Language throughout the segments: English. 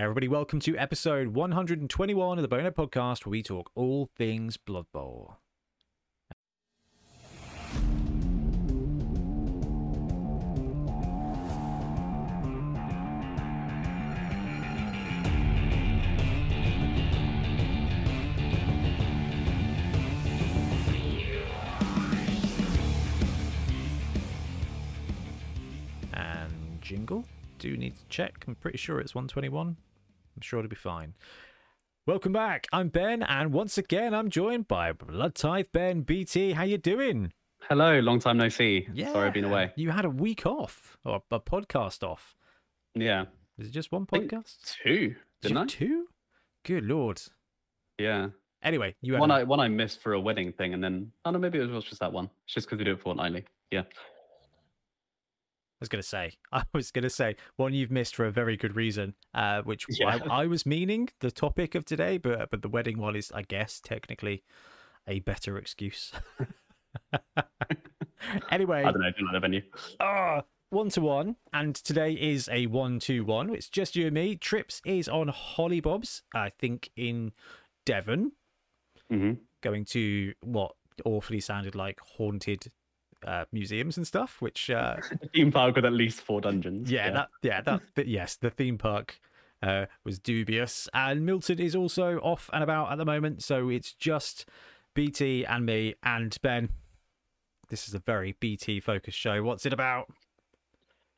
Everybody, welcome to episode 121 of the Bonehead Podcast, where we talk all things Blood Bowl. And jingle. Do need to check. I'm pretty sure it's 121. I'm sure it'll be fine. Welcome back. I'm Ben, and once again, I'm joined by Blood Tithe Ben BT. How you doing? Hello, long time no see. Yeah, Sorry I've been away. You had a week off, or a podcast off. Yeah. Is it just one podcast? Two, Did didn't I? Two? Good lord. Yeah. Anyway, you had One a- I one I missed for a wedding thing, and then oh no, maybe it was just that one. It's just because we do it fortnightly. Yeah. I was going to say, I was going to say one you've missed for a very good reason, uh, which Yeah. I, I was meaning the topic of today, but but the wedding one is, I guess, technically a better excuse. anyway, I don't know. Don't know the venue. ah, one to one, and today is a one to one. It's just you and me. Trips is on Hollybobs, I think in Devon, hmm going to what awfully sounded like haunted uh, museums and stuff, which. Uh, A theme park with at least four dungeons. yeah, that yeah that yes the theme park uh was dubious and milton is also off and about at the moment so it's just bt and me and ben this is a very bt focused show what's it about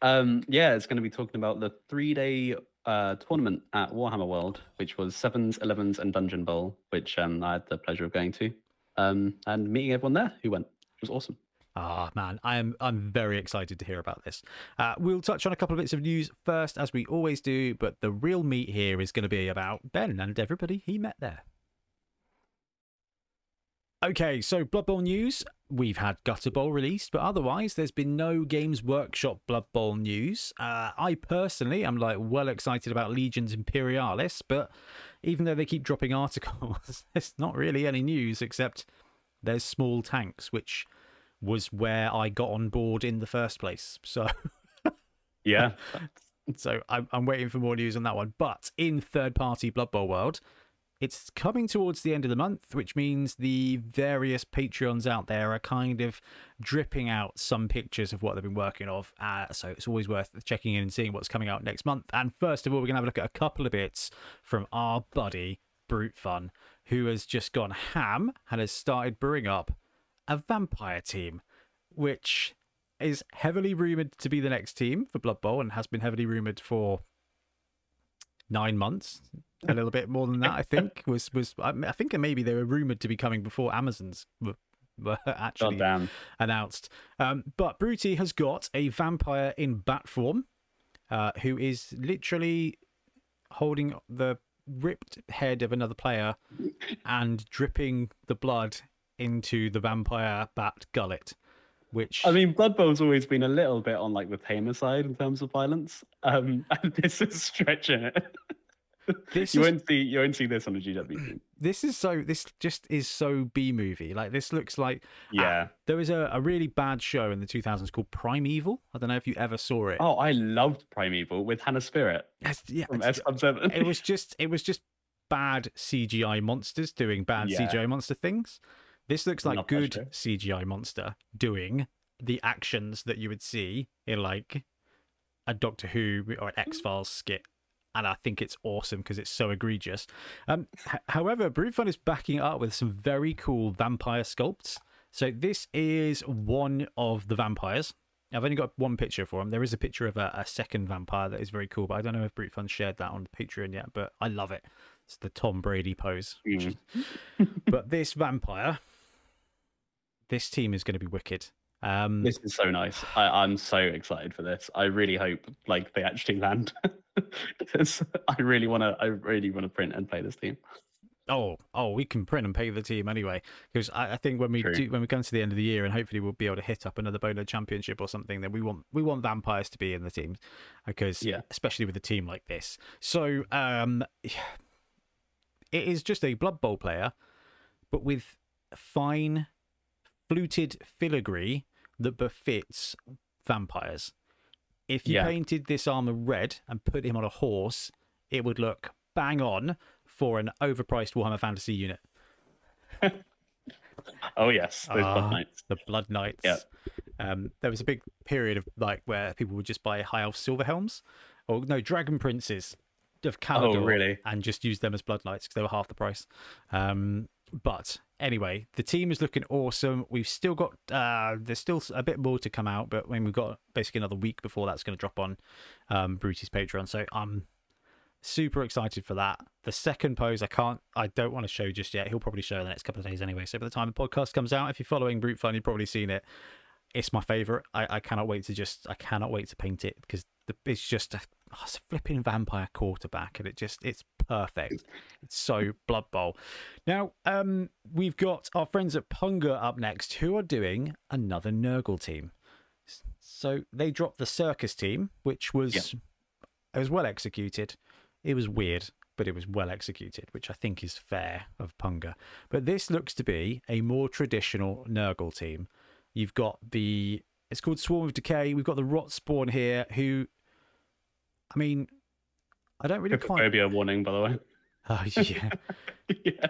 Um. Yeah, it's going to be talking about the three-day uh tournament at Warhammer World, which was sevens, elevens, and Dungeon Bowl, which um I had the pleasure of going to, um and meeting everyone there who went. It was awesome. Ah man, I am I'm very excited to hear about this. Uh, we'll touch on a couple of bits of news first, as we always do, but the real meat here is going to be about Ben and everybody he met there. Okay, so Blood Bowl news. We've had Gutter Bowl released, but otherwise, there's been no Games Workshop Blood Bowl news. Uh, I personally am like well excited about Legions Imperialis, but even though they keep dropping articles, there's not really any news except there's small tanks, which was where I got on board in the first place. So, Yeah. so I'm, I'm waiting for more news on that one. But in third party Blood Bowl world, it's coming towards the end of the month, which means the various Patreons out there are kind of dripping out some pictures of what they've been working of. Uh, so it's always worth checking in and seeing what's coming out next month. And first of all, we're going to have a look at a couple of bits from our buddy Brute Fun, who has just gone ham and has started brewing up a vampire team, which is heavily rumored to be the next team for Blood Bowl and has been heavily rumored for nine months. A little bit more than that, I think. Was was I think maybe they were rumored to be coming before Amazon's were, were actually God damn. announced. Um, but Bruty has got a vampire in bat form, uh, who is literally holding the ripped head of another player and dripping the blood into the vampire bat gullet. Which I mean, Blood Bowl's always been a little bit on like the tamer side in terms of violence. Um, and this is stretching it. this you is won't see you won't see this on a GW this is so this just is so B movie. Like this looks like Yeah. there was a, a really bad show in the 2000s called Primeval. I don't know if you ever saw it. Oh, I loved Primeval with Hannah Spearritt It's- yeah, from it's- S it was just it was just bad CGI monsters doing bad Yeah. CGI monster things. This looks like Not good show. CGI monster doing the actions that you would see in like a Doctor Who or an X Files skit. And I think it's awesome because it's so egregious. Um, h- however, Brute Fun is backing it up with some very cool vampire sculpts. So this is one of the vampires. I've only got one picture for him. There is a picture of a, a second vampire that is very cool, but I don't know if Brute Fun shared that on Patreon yet. But I love it. It's the Tom Brady pose. Mm. is- but this vampire, this team is going to be wicked. Um, This is so nice. I, I'm so excited for this. I really hope like they actually land. I really want to. I really want to print and play this team. Oh, oh, we can print and pay the team anyway. Because I, I think when we True. do, when we come to the end of the year, and hopefully we'll be able to hit up another Bono Championship or something, then we want we want vampires to be in the team, because Yeah. especially with a team like this. So, um, it is just a Blood Bowl player, but with fine fluted filigree that befits vampires. If you Yeah. painted this armor red and put him on a horse, it would look bang on for an overpriced Warhammer Fantasy unit. Oh yes, those Ah, Blood Knights. The Blood Knights. Yeah. Um, there was a big period of like where people would just buy High Elf Silver Helms, or no Dragon Princes of Caledor, Oh, really? and just use them as Blood Knights because they were half the price. Um, but anyway, the team is looking awesome. We've still got uh, there's still a bit more to come out, but I mean we've got basically another week before that's going to drop on um, Bruty's Patreon. So I'm super excited for that. The second pose, I can't, I don't want to show just yet. He'll probably show in the next couple of days anyway. So by the time the podcast comes out, if you're following Brute Fun, you've probably seen it. It's my favorite. I, I cannot wait to just, I cannot wait to paint it because the, it's just a, oh, it's a flipping vampire quarterback, and it just, it's perfect. It's so Blood Bowl. Now, um, we've got our friends at Punga up next, who are doing another Nurgle team. So they dropped the circus team, which was it was well executed. It was weird, but it was well executed, which I think is fair of Punga. But this looks to be a more traditional Nurgle team. You've got the it's called Swarm of Decay. We've got the Rot Spawn here, who I mean, I don't really quite. Trypophobia warning, by the way. Oh, yeah, yeah.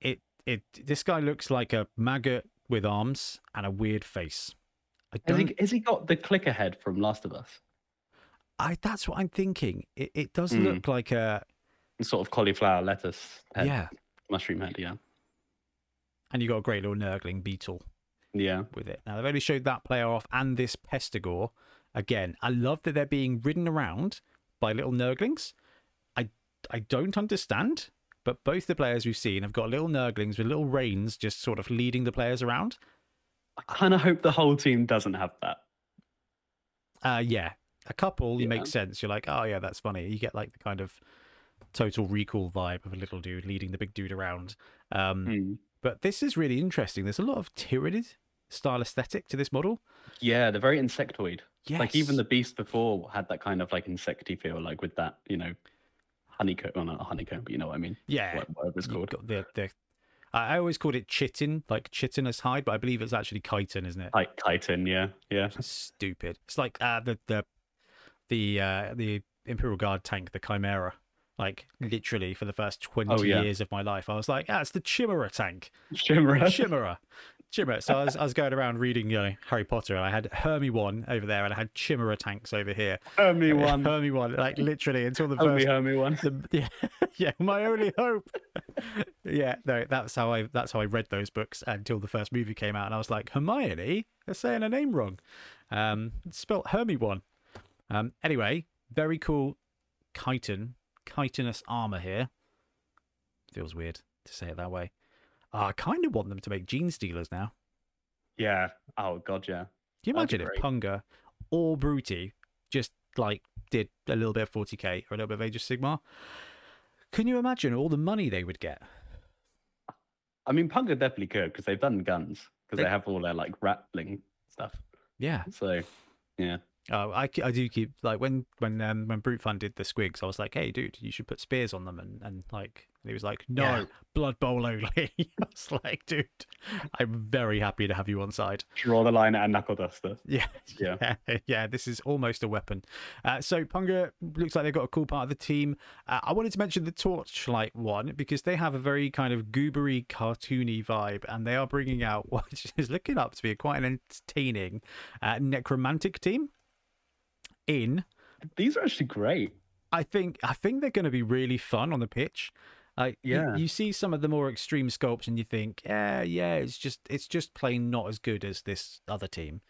it it this guy looks like a maggot with arms and a weird face. I Has don't. he, has he got the clicker head from Last of Us? I that's what I'm thinking. It it does Hmm. look like a Sort of cauliflower lettuce head, yeah, mushroom head. Yeah, and you got a great little nurgling beetle. yeah. with it. Now they've only showed that player off and this Pestigore. Again, I love that they're being ridden around by little nurglings. I I don't understand, but both the players we've seen have got little nurglings with little reins just sort of leading the players around. I kind of hope the whole team doesn't have that. Uh yeah. A couple you Yeah. make sense. You're like, oh yeah, that's funny. You get like the kind of total recall vibe of a little dude leading the big dude around. Um, Hmm. But this is really interesting. There's a lot of Tyranid style aesthetic to this model. Yeah, they're very insectoid. Yes. Like even the beast before had that kind of like insecty feel, like with that, you know, honeycomb. Well, not a honeycomb, but you know what I mean. yeah, Wha- Whatever it's called. got the the. I always called it chitin, like chitinous hide, but I believe it's actually chitin, isn't it? Like Titan, yeah, yeah. Stupid. It's like uh, the the the uh, the Imperial Guard tank, the Chimera. Like literally for the first twenty Oh, yeah. years of my life, I was like, ah, it's the Chimera tank, Chimera, Chimera, Chimera. So I was I was going around reading you know Harry Potter, and I had Hermy one over there, and I had Chimera tanks over here. Hermy one. Hermy one, like literally until the Only first Hermy one. the, yeah, yeah, my only hope. yeah, no, that's how I that's how I read those books until the first movie came out, and I was like, Hermione, they're saying her name wrong. Um, it's spelt Hermy one. Um, anyway, very cool, chitin, chitinous armor here. Feels weird to say it that way. I kind of want them to make gene stealers now. Yeah. Oh god, yeah. Can you imagine if great. Punga or Bruty just like did a little bit of 40k or a little bit of Age of Sigmar? Can you imagine all the money they would get? I mean, Punga definitely could because they've done guns because They- they have all their like rattling stuff. Yeah, So, yeah. uh, I, I do keep like when when um, when Brute Fun did the squigs, I was like, hey, dude, you should put spears on them, and and like and he was like, no, Yeah. Blood Bowl only. I was like, dude, I'm very happy to have you on side. Draw the line at a knuckle duster. Yeah, Yeah. yeah, yeah. This is almost a weapon. Uh, so Punga looks like they've got a cool part of the team. Uh, I wanted to mention the Torchlight one because they have a very kind of goobery, cartoony vibe, and they are bringing out what is looking up to be quite an entertaining uh, necromantic team. In, These are actually great. I think, I think they're going to be really fun on the pitch. Like you- Yeah. you, see some of the more extreme sculpts, and you think, yeah, yeah, it's just it's just plain not as good as this other team.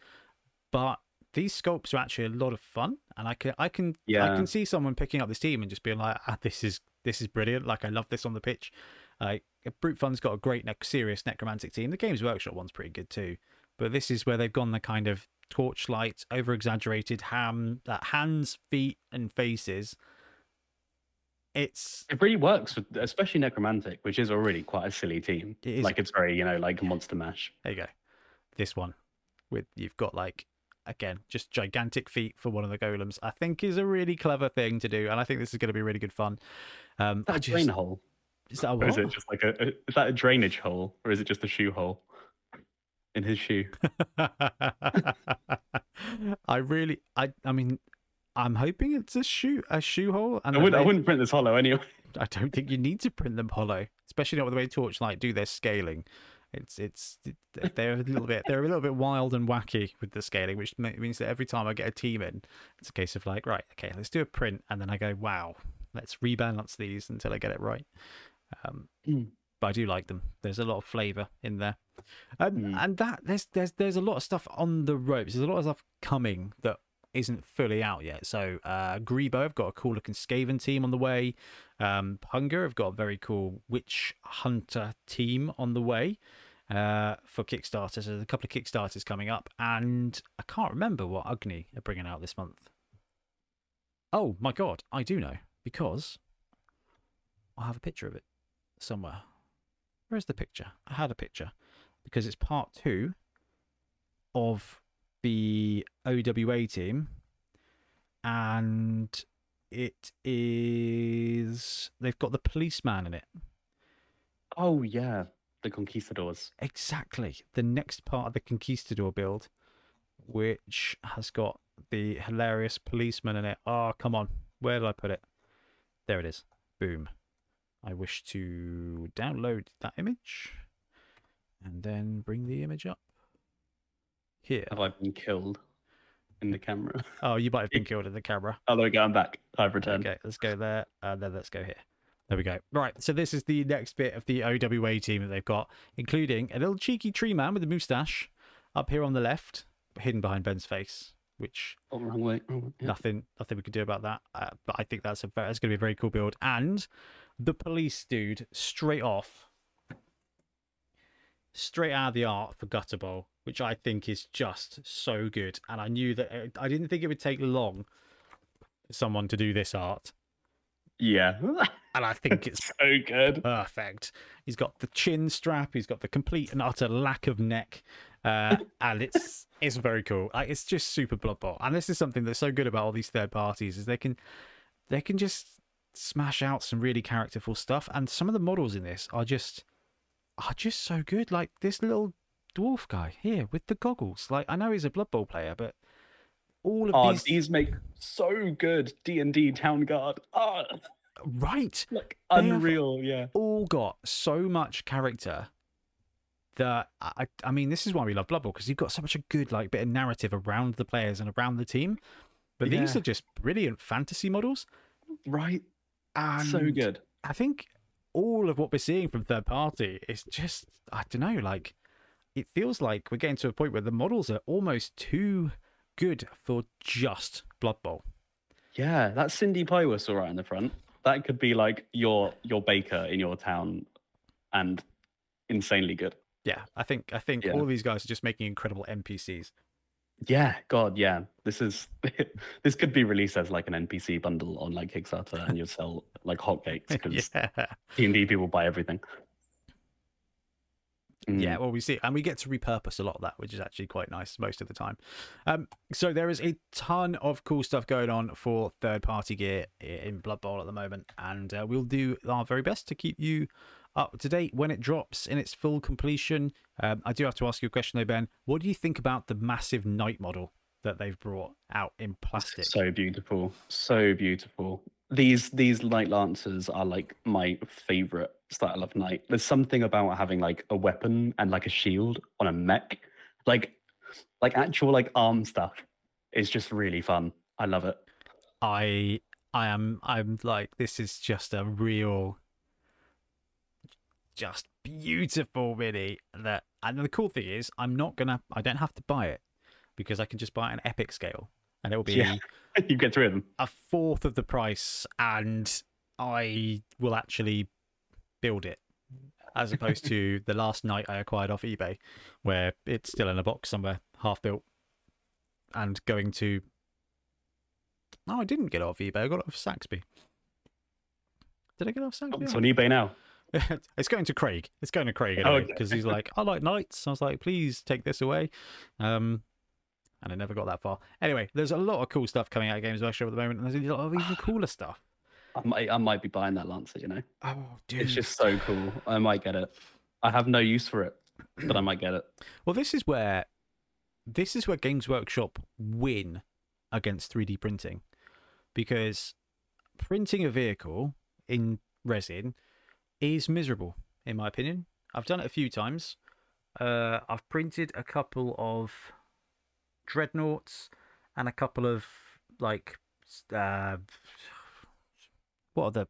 But these sculpts are actually a lot of fun, and I can I can I can see someone picking up this team and just being like, ah, this is this is brilliant. Like I love this on the pitch. Like Brute Fun's got a great, ne- serious necromantic team. The Games Workshop one's pretty good too, but this is where they've gone the kind of torchlight, over exaggerated ham, uh, hands, feet, and faces. It's It really works, with, especially Necromantic, which is already quite a silly team. It is. Like it's very, you know, like Monster Mash. There you go. This one with you've got like again just gigantic feet for one of the golems. I think is a really clever thing to do, and I think this is going to be really good fun. Um, that I just, drain hole? is that a Or is it just like a, a is that a drainage hole? Or is it just a shoe hole? In his shoe. I really, I, I mean, I'm hoping it's a shoe a shoe hole. And I wouldn't, I wouldn't print this hollow anyway. I don't think you need to print them hollow, especially not with the way Torchlight do their scaling. It's it's they're a little bit they're a little bit wild and wacky with the scaling, which means that every time I get a team in, it's a case of like, right, okay, let's do a print, and then I go, wow, let's rebalance these until I get it right. Um, Mm. but I do like them. There's a lot of flavour in there, um, Mm. and that there's there's there's a lot of stuff on the ropes. There's a lot of stuff coming that isn't fully out yet. So uh, Grebo have got a cool looking Skaven team on the way. Um, Hunger have got a very cool Witch Hunter team on the way uh, for Kickstarter. So there's a couple of Kickstarters coming up, and I can't remember what Agni are bringing out this month. Oh my god, I do know because I have a picture of it somewhere. Where's the picture? I had a picture because it's part two of the OWA team, and it is they've got the policeman in it. Oh yeah, the conquistadors. Exactly. The next part of the Conquistador build, which has got the hilarious policeman in it. Oh, come on. Where did I put it? There it is. Boom. I wish to download that image and then bring the image up here. Have I been killed in the camera? Oh, you might have been killed in the camera. Oh, there we go. I'm back. I've returned. Okay, let's go there, and then let's go here. There we go. Right, so this is the next bit of the OWA team that they've got, including a little cheeky tree man with a moustache up here on the left, hidden behind Ben's face, which Oh, wrong way. wrong way. Yeah. nothing, nothing we could do about that. Uh, but I think that's a very, that's going to be a very cool build. And the police dude, straight off, straight out of the art for Gutter Bowl, which I think is just so good. And I knew that it, I didn't think it would take long for someone to do this art. Yeah. And I think it's so good. perfect. He's got the chin strap. He's got the complete and utter lack of neck, uh, and it's it's very cool. Like, it's just super Blood Bowl, and this is something that's so good about all these third parties is they can they can just smash out some really characterful stuff, and some of the models in this are just are just so good. Like this little dwarf guy here with the goggles. Like I know he's a Blood Bowl player, but all of Oh, these these make so good D and D town guard. Oh, right like unreal. Yeah. all got so much character that I, I mean, this is why we love Blood Bowl because you've got so much a good like bit of narrative around the players and around the team. But these are just brilliant fantasy models. Right. And so good. I think all of what we're seeing from third party is just I don't know, like it feels like we're getting to a point where the models are almost too good for just Blood Bowl. Yeah, that Cindy Pie whistle right in the front. That could be like your your baker in your town, and insanely good. Yeah, I think I think Yeah. all of these guys are just making incredible NPCs. Yeah, God, yeah. This is this could be released as like an NPC bundle on like Kickstarter, and you'd sell like hotcakes because yeah. D and D people buy everything. Yeah, Mm. well, we see, and we get to repurpose a lot of that, which is actually quite nice most of the time. Um, so there is a ton of cool stuff going on for third-party gear in Blood Bowl at the moment, and uh, we'll do our very best to keep you up to date when it drops in its full completion. Um, I do have to ask you a question though, Ben. What do you think about the massive knight model that they've brought out in plastic? So beautiful, so beautiful. These these light lancers are like my favorite style of knight. There's something about having like a weapon and like a shield on a mech, like like actual like arm stuff. Is just really fun. I love it. I I am I'm like this is just a real just beautiful mini that and the cool thing is I'm not gonna I don't have to buy it because I can just buy an epic scale and it will be Yeah. you get three of them. a fourth of the price and I will actually build it as opposed to the last knight I acquired off eBay where it's still in a box somewhere half built and going to no I didn't get it off eBay I got it off Saxby did I get it off Saxby oh, It's on eBay now. it's going to Craig. It's going to Craig Oh, anyway okay. because he's like, I like knights. I was like, please take this away. Um, and I never got that far. Anyway, there's a lot of cool stuff coming out of Games Workshop at the moment, and there's a lot of even cooler stuff. I might I might be buying that lancer. You know, Oh, dude! it's just so cool. I might get it. I have no use for it, but I might get it. Well, this is where this is where Games Workshop win against 3D printing because printing a vehicle in resin is miserable, in my opinion. I've done it a few times. Uh, I've printed a couple of dreadnoughts and a couple of like uh, what are the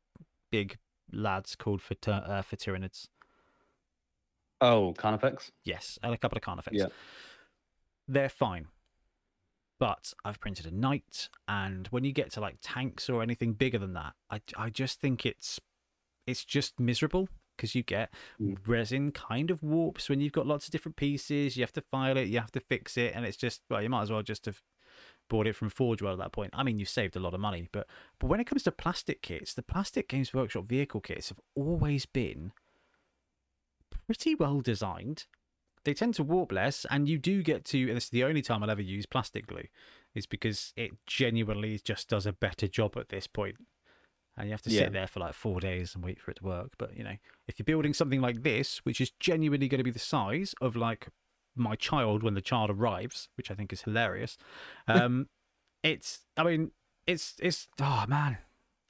big lads called for uh, for Tyranids? Oh, Carnifex. Yes, and a couple of Carnifex. Yeah. They're fine. But I've printed a knight, and when you get to like tanks or anything bigger than that, I, I just think it's it's just miserable because you get Mm. resin kind of warps when you've got lots of different pieces. You have to file it, you have to fix it, and it's just well, you might as well just have bought it from Forge World at that point. I mean, you saved a lot of money, but but when it comes to plastic kits, the plastic Games Workshop vehicle kits have always been pretty well designed. They tend to warp less, and you do get to. And this is the only time I'll ever use plastic glue, is because it genuinely just does a better job at this point. And you have to Yeah. sit there for like four days and wait for it to work. But you know, if you're building something like this, which is genuinely going to be the size of like my child when the child arrives, which I think is hilarious, um, it's. I mean, it's it's. Oh man,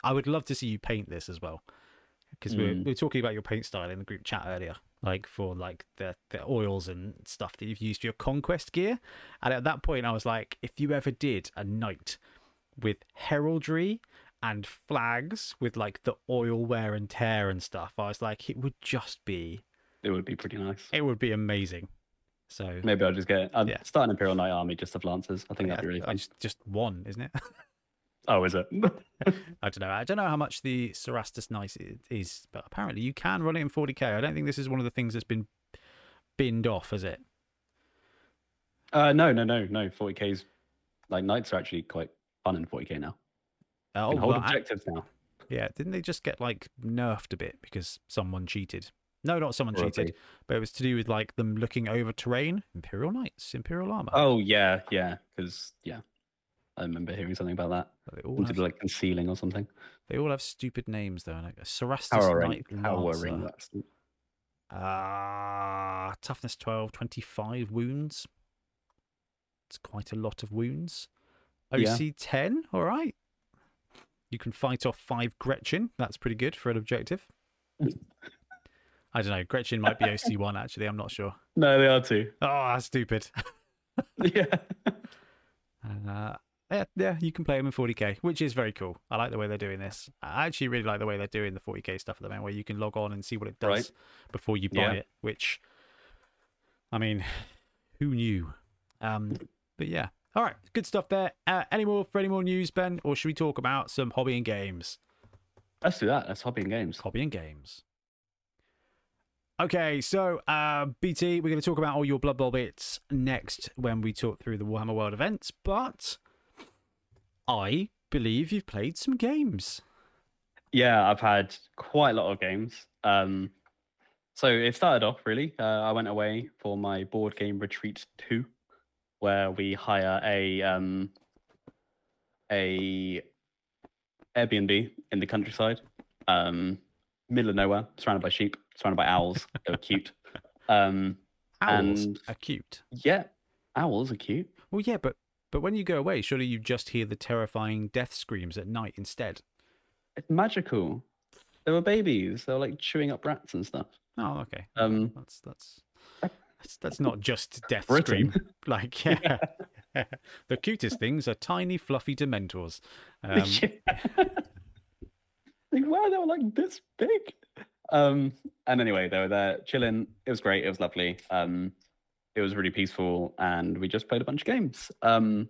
I would love to see you paint this as well because we, were, we were talking about your paint style in the group chat earlier like for like the the oils and stuff that you've used for your conquest gear and at that point i was like if you ever did a knight with heraldry and flags with like the oil wear and tear and stuff i was like it would just be It would be pretty nice. it would be amazing so Maybe I'll just get. I'd Yeah. start an Imperial Knight army just of Lancers. I think yeah, that'd be really fun. just, just one isn't it Oh, is it? I don't know. I don't know how much the Cerastus Knight is, but apparently you can run it in 40k. I don't think this is one of the things that's been binned off, is it? uh, no, no, no, no. 40k's like Knights are actually quite fun in 40k now. Oh, can hold well, I- now. yeah. Didn't they just get like nerfed a bit because someone cheated? No, not someone cheated, but it was to do with like them looking over terrain. Imperial Knights, Imperial armor. Oh yeah, yeah. Because yeah, I remember hearing something about that. they all Something have, like concealing or something. they all have stupid names though. Like Towering, Knight towering. Ah, toughness 12, 25 wounds. It's quite a lot of wounds. Yeah. OC 10, all right. You can fight off five Gretchen. That's pretty good for an objective. I don't know. Gretchen might be OC 1, actually. I'm not sure. no, they are too. Oh, that's stupid. yeah. Uh, yeah, yeah, you can play them in 40k, which is very cool. I like the way they're doing this. I actually really like the way they're doing the 40k stuff at the moment, where you can log on and see what it does Right. before you buy Yeah. it. Which, I mean, who knew? Um, but yeah, all right, good stuff there. Uh, any more for any more news, Ben, or should we talk about some hobby and games? Let's do that. Let's hobby and games. Hobby and games. Okay, so uh, BT, we're going to talk about all your Blood Bowl bits next when we talk through the Warhammer World events, but I believe you've played some games. Yeah, I've had quite a lot of games. Um, so it started off really. Uh, I went away for my board game retreat two, where we hire a um, a Airbnb in the countryside, um, middle of nowhere, surrounded by sheep, surrounded by owls. they were cute. Um, Owls And- are cute. yeah, owls are cute. Well, yeah, but but when you go away, surely you just hear the terrifying death screams at night instead. It's magical. They were babies. They were like chewing up rats and stuff. Oh, okay. Um, That's that's that's, that's not just death Britain. scream. Like, yeah. the cutest things are tiny, fluffy dementors. Um, Yeah. like wow, they were like this big. Um, and anyway, they were there chilling. It was great. It was lovely. Um, it was really peaceful, and we just played a bunch of games. Um,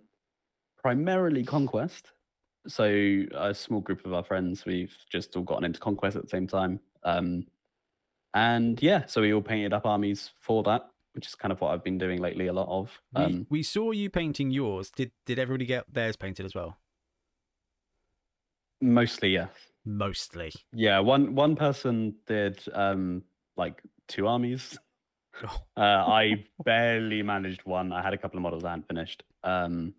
primarily conquest. So a small group of our friends, we've just all gotten into conquest at the same time. Um, and yeah, so we all painted up armies for that, which is kind of what I've been doing lately. A lot of. we, Um, we saw you painting yours. Did did everybody get theirs painted as well? mostly, yeah. Mostly. Yeah, one one person did um like two armies. Oh, Uh, I barely managed one. I had a couple of models I hadn't finished. Um,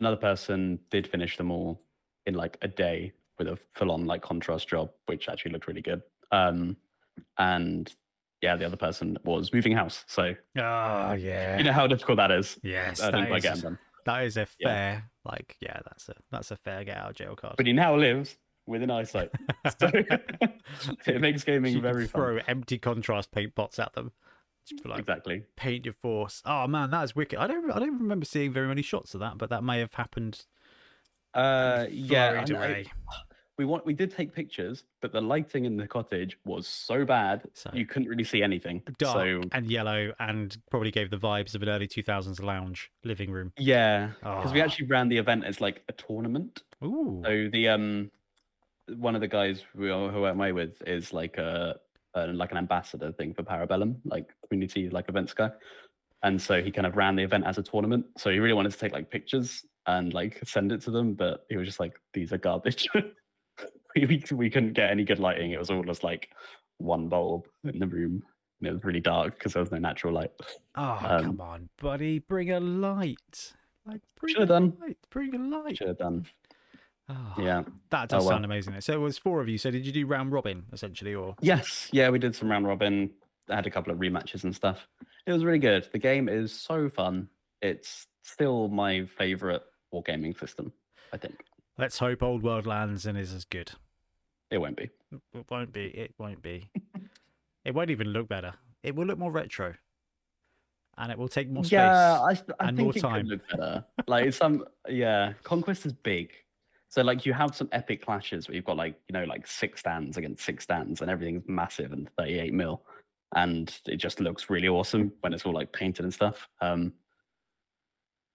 another person did finish them all in like a day with a full-on like contrast job, which actually looked really good. Um, and yeah, the other person was moving house, so oh yeah. you know how difficult that is. yes. I don't that quite get is- them done. that is a Yeah. fair, like, yeah, that's a that's a fair get out of jail card. but he now lives within eyesight. So it makes gaming You can very fun. throw empty contrast paint pots at them. Like, Exactly. paint your force. Oh man, that is wicked. I don't I don't remember seeing very many shots of that, but that may have happened. Uh, yeah, flurried I- I- away. we want we did take pictures, but the lighting in the cottage was so bad So- you couldn't really see anything. dark So and yellow, and probably gave the vibes of an early 2000s lounge living room. yeah, because we Ah. actually ran the event as like a tournament. Ooh, So the um, one of the guys we who I went away with is like a, a like an ambassador thing for Parabellum, like community like events guy, and so he kind of ran the event as a tournament. So he really wanted to take like pictures and like send it to them, but he was just like, these are garbage. we, we we couldn't get any good lighting. It was all just like one bulb in the room. And it was really dark because there was no natural light. oh um, come on, buddy, bring a light. Like bring a done. light. Bring a light. Should have done. Oh, Yeah. that does Oh, well. sound amazing. So it was four of you. So did you do round robin essentially, or Yes, yeah, we did some round robin. I had a couple of rematches and stuff. It was really good. The game is so fun. It's still my favorite wargaming system. I think let's hope Old World lands and is as good. It won't be. It won't be. It won't be. it won't even look better. It will look more retro, and it will take more space. Yeah, I, th- I and think more it time. could look better. like some, yeah, Conquest is big. So like you have some epic clashes where you've got like you know like six stands against six stands and everything's massive and 38 mil, and it just looks really awesome when it's all like painted and stuff. Um,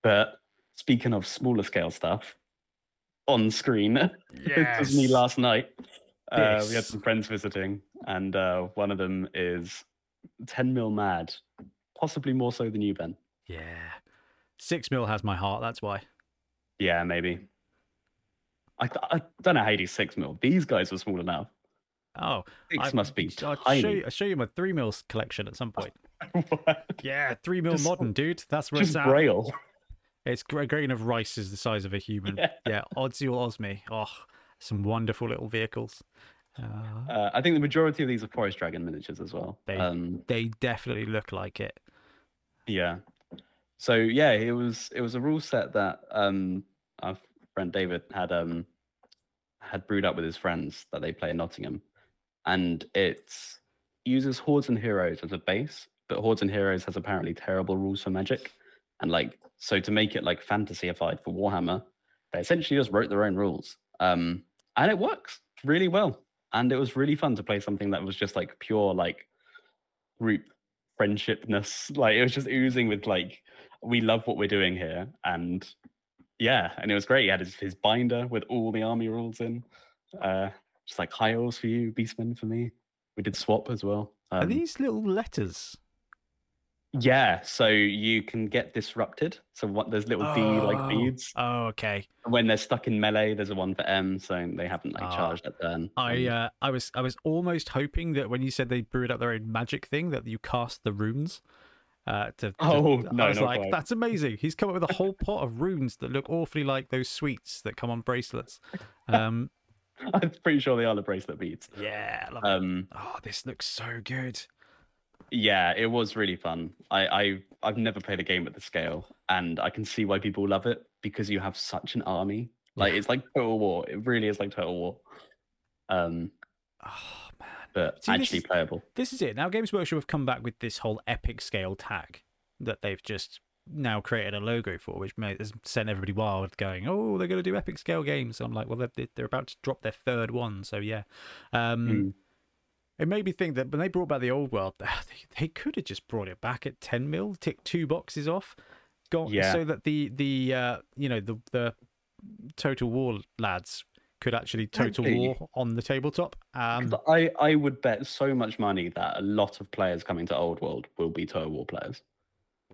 but speaking of smaller scale stuff, on screen, it was me last night. Uh, we had some friends visiting, and uh, one of them is 10 mil mad, possibly more so than you, Ben. Yeah, six mil has my heart. That's why. Yeah, maybe. I, th- I don't know how you do six mil. These guys were small enough. Oh, Six I- must be I'll show tiny. you, I'll show you my three mils collection at some point. What? Yeah, three mil Just- modern, dude. That's where Just it's at. braille. It's a grain of rice is the size of a human. Yeah. Yeah, Oddsy or Osme. Oh, some wonderful little vehicles. Uh, Uh, I think the majority of these are forest dragon miniatures as well. They- Um, they definitely look like it. yeah. So yeah, it was it was a rule set that um, our friend David had um, had brewed up with his friends that they play in Nottingham, and it uses hordes and heroes as a base, but hordes and heroes has apparently terrible rules for magic, and like so to make it like fantasyified for Warhammer, they essentially just wrote their own rules, um, and it works really well, and it was really fun to play something that was just like pure like group friendshipness, like it was just oozing with like we love what we're doing here, and yeah, and it was great. He had his, his binder with all the army rules in. Uh, just like high elves for you, beastmen for me. We did swap as well. Are Um, these little letters? Yeah, so you can get disrupted. So what there's little D like Oh. beads. Oh, okay. When they're stuck in melee, there's a one for M, so they haven't like Ah. charged that turn. I uh, I was I was almost hoping that when you said they brewed up their own magic thing that you cast the runes. Uh, to, to- Oh, I was like, quite. that's amazing. He's come up with a whole pot of runes that look awfully like those sweets that come on bracelets. Um, I'm pretty sure they are the bracelet beads. yeah, I love it. Um, Oh, this looks so good. Yeah, it was really fun. I, I I've never played a game at the scale, and I can see why people love it because you have such an army. Like it's like Total War. It really is like Total War. Um, Oh man. but See, this actually is- playable. This is it. Now Games Workshop have come back with this whole epic scale tag that they've just now created a logo for, which has sent everybody wild, going, "Oh, they're going to do epic scale games." I'm like, well, they're they're about to drop their third one, so yeah. Um, Mm. It made me think that when they brought back the old world, they, they could have just brought it back at 10 mil, tick two boxes off, got Yeah. so that the the uh, you know the the Total War lads could actually Total Actually- War on the tabletop. Um, I I would bet so much money that a lot of players coming to Old World will be Total War players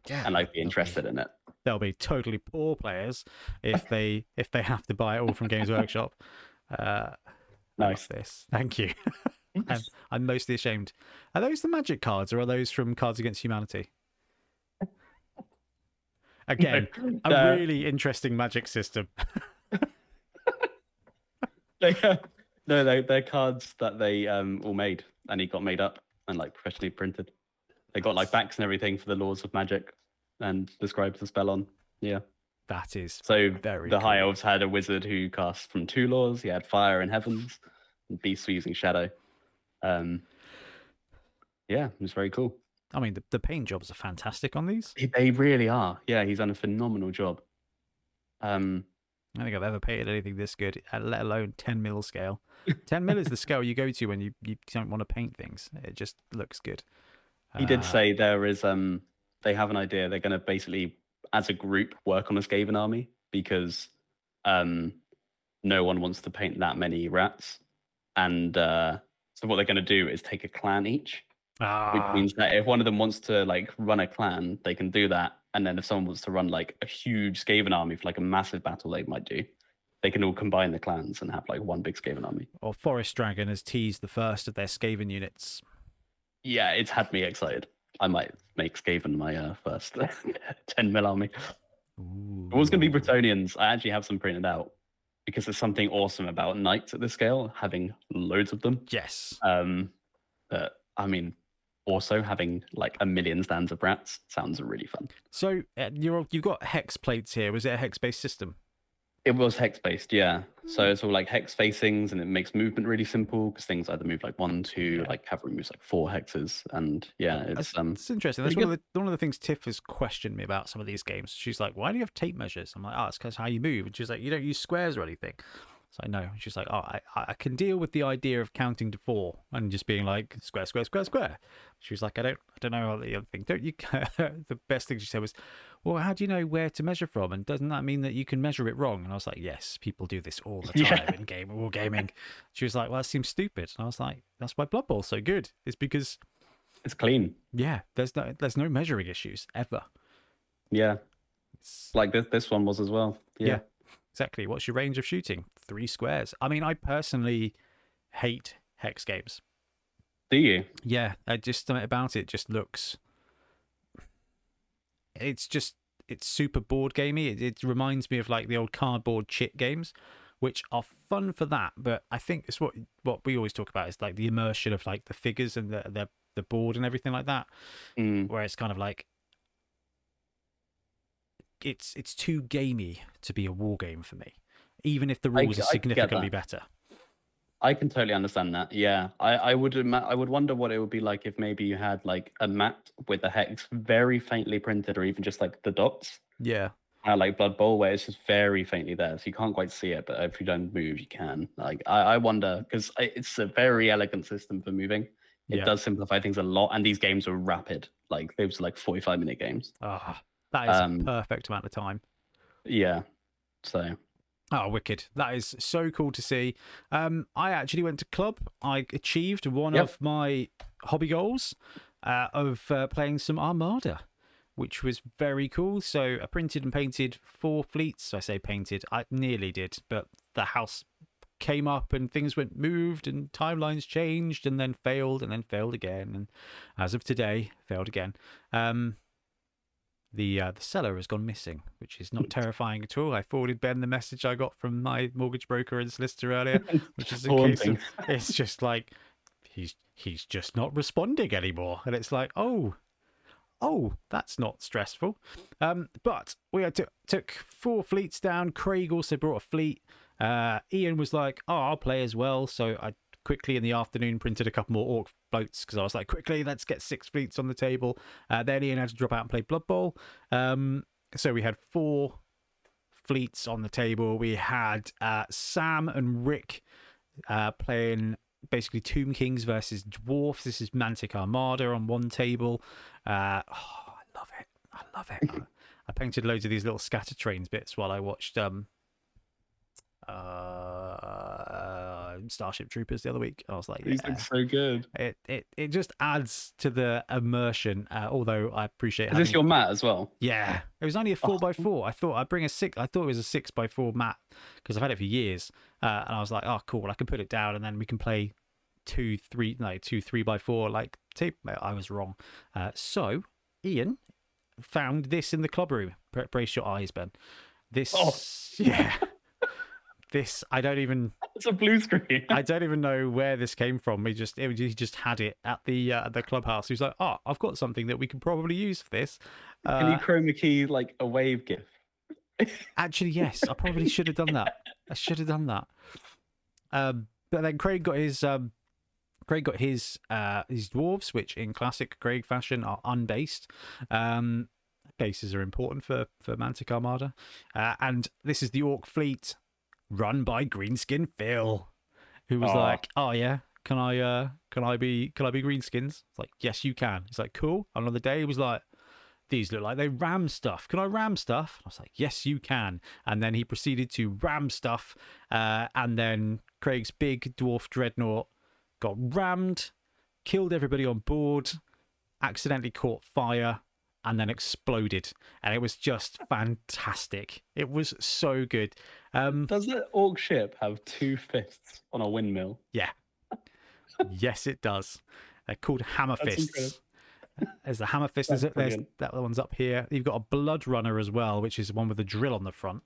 yeah, and like be interested in it. they'll be totally poor players if they if they have to buy it all from Games Workshop. Uh, Nice. this. Thank you. I'm, I'm mostly ashamed. Are those the magic cards or are those from Cards Against Humanity? Again, a Uh, really interesting magic system. They, no, they, they're cards that they um all made and he got made up and like professionally printed. They got like backs and everything for the laws of magic and describes the spell on. Yeah. That is So very the high elves had a wizard who cast from two laws. He had fire and heavens, and beasts were using shadow. Um, yeah, it's very cool. I mean, the, the paint jobs are fantastic on these. They really are. Yeah, he's done a phenomenal job. Um, I don't think I've ever painted anything this good, uh, let alone 10 mil scale. 10 mil is the scale you go to when you, you don't want to paint things. It just looks good. he did Uh, say there is um they have an idea they're going to basically as a group work on a Skaven army because um no one wants to paint that many rats and uh so what they're going to do is take a clan each ah, which means that if one of them wants to like run a clan they can do that and then if someone wants to run like a huge Skaven army for like a massive battle they might do they can all combine the clans and have like one big Skaven army or Forest Dragon has teased the first of their Skaven units. yeah it's had me excited I might make Skaven my uh, first 10 mil army It was going to be Ooh. Bretonnians. I actually have some printed out because there's something awesome about knights at this scale, having loads of them. Yes. Um, but I mean, also having like a million stands of rats sounds really fun. So uh, you're you've got hex plates here. Was it a hex based system? It was hex based, yeah. So it's all like hex facings, and it makes movement really simple because things either move like one, two, Yeah. like cavalry moves like four hexes, and yeah, That's, it's um, it's interesting. That's one of, the, one of the things Tiff has questioned me about some of these games. She's like, "Why do you have tape measures?" I'm like, "Oh, it's because how you move." And she's like, "You don't use squares or anything." So I know. She's like, "Oh, I, I can deal with the idea of counting to four and just being like square, square, square, square." She was like, "I don't, I don't know the other thing. Don't you?" the best thing she said was, "Well, how do you know where to measure from? And doesn't that mean that you can measure it wrong?" And I was like, "Yes, people do this all the time Yeah. in game war gaming." She was like, "Well, that seems stupid." And I was like, "That's why Blood Bowl's so good. It's because." it's clean. Yeah, there's no there's no measuring issues ever. Yeah, It's, like this this one was as well. Yeah. Yeah, exactly. What's your range of shooting? Three squares. I mean, I personally hate hex games. do you? Yeah, I just something about it just looks. It's just it's super board gamey. It, it reminds me of like the old cardboard chit games, which are fun for that. But I think it's what what we always talk about is like the immersion of like the figures and the the, the board and everything like that. Mm. where it's kind of like it's it's too gamey to be a war game for me even if the rules g- are significantly better I can totally understand that. Yeah, I, I would ima- I would wonder what it would be like if maybe you had like a map with the hex very faintly printed, or even just like the dots, yeah uh, like Blood Bowl, where it's just very faintly there, so you can't quite see it. But if you don't move, you can. Like I, I wonder because it's a very elegant system for moving. It Yeah. does simplify things a lot, and these games are rapid. Like those are like forty five minute games. ah that is Um, a perfect amount of time Yeah, so oh wicked. That is so cool to see. Um i actually went to club. I achieved one Yep. of my hobby goals uh, of uh, playing some armada which was very cool. So i printed and painted four fleets. I say painted i nearly did but the house came up and things went moved and timelines changed and then failed and then failed again. And as of today failed again. Um the uh, the seller has gone missing which is not terrifying at all. I forwarded ben the message i got from my mortgage broker and solicitor earlier which is a case of it's just like he's he's just not responding anymore. And it's like oh oh that's not stressful. Um but we had to, took four fleets down. Craig also brought a fleet. Uh ian was like oh i'll play as well. So i quickly in the afternoon printed a couple more orc boats because i was like quickly let's get six fleets on the table uh, then ian had to drop out and play blood bowl um so we had four fleets on the table we had uh sam and rick uh, playing basically Tomb Kings versus Dwarfs. This is Mantic Armada on one table. Uh, oh, I love it. I love it. I, I painted loads of these little scatter trains bits while I watched um, uh, Starship Troopers the other week. I was like, these yeah. look so good. it, it it just adds to the immersion. Uh, although I appreciate Is having this your mat as well? yeah, it was only a four Oh. by four. I thought I'd bring a six. I thought it was a six by four mat because I've had it for years, uh, and I was like, oh, cool. I can put it down, and then we can play two, three, no, two, three by four. Like tape. I was wrong. Uh, so Ian found this in the club room. Brace your eyes, Ben. This, Oh. yeah. This I don't even It's a blue screen. I don't even know where this came from. He just it, he just had it at the uh, the clubhouse. He was like, "Oh, I've got something that we can probably use for this." Can you Uh, chroma key like a wave gif? Actually, yes, I probably should have done that. I should have done that. Um, but then Craig got his um, Craig got his uh, his dwarves, which in classic Craig fashion are unbased. Um, bases are important for for Mantic Armada, uh, and this is the Orc fleet run by Greenskin Phil, who was Aw. like, "Oh yeah, can I uh can I be can I be Greenskins?" It's like, "Yes, you can." He's like, "Cool." The day, he was like. These look like they ram stuff. Can I ram stuff? I was like, yes, you can. And then he proceeded to ram stuff. Uh, and then Craig's big dwarf dreadnought got rammed, killed everybody on board, accidentally caught fire, and then exploded. And it was just fantastic. It was so good. Um, Does the orc ship have two fists on a windmill? yeah. yes, it does. They're called hammer That's fists. incredible. There's the hammer fist. There's, there's that one's up here. You've got a blood runner as well, which is one with a drill on the front.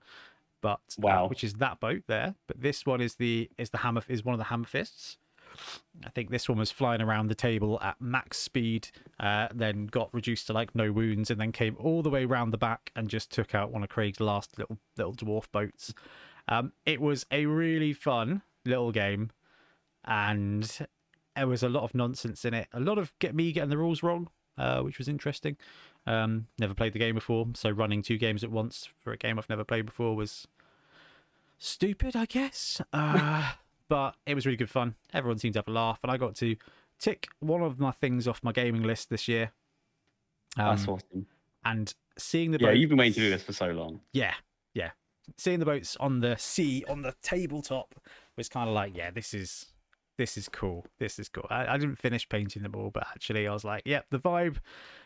But uh, Wow. which is that boat there. But this one is the is the hammer is one of the hammer fists. I think this one was flying around the table at max speed, uh, then got reduced to like no wounds, and then came all the way around the back and just took out one of Craig's last little little dwarf boats. Um, it was a really fun little game, and there was a lot of nonsense in it. A lot of get me getting the rules wrong, uh, which was interesting. Um, never played the game before, so running two games at once for a game I've never played before was stupid, I guess. Uh, but it was really good fun. Everyone seemed to have a laugh, and I got to tick one of my things off my gaming list this year. Um, That's awesome. and seeing the Yeah, you've been waiting to do this for so long. yeah, yeah. Seeing the boats on the sea on the tabletop was kind of like, yeah, this is this is cool. This is cool. I, I didn't finish painting them all, but actually, I was like, yep, the vibe,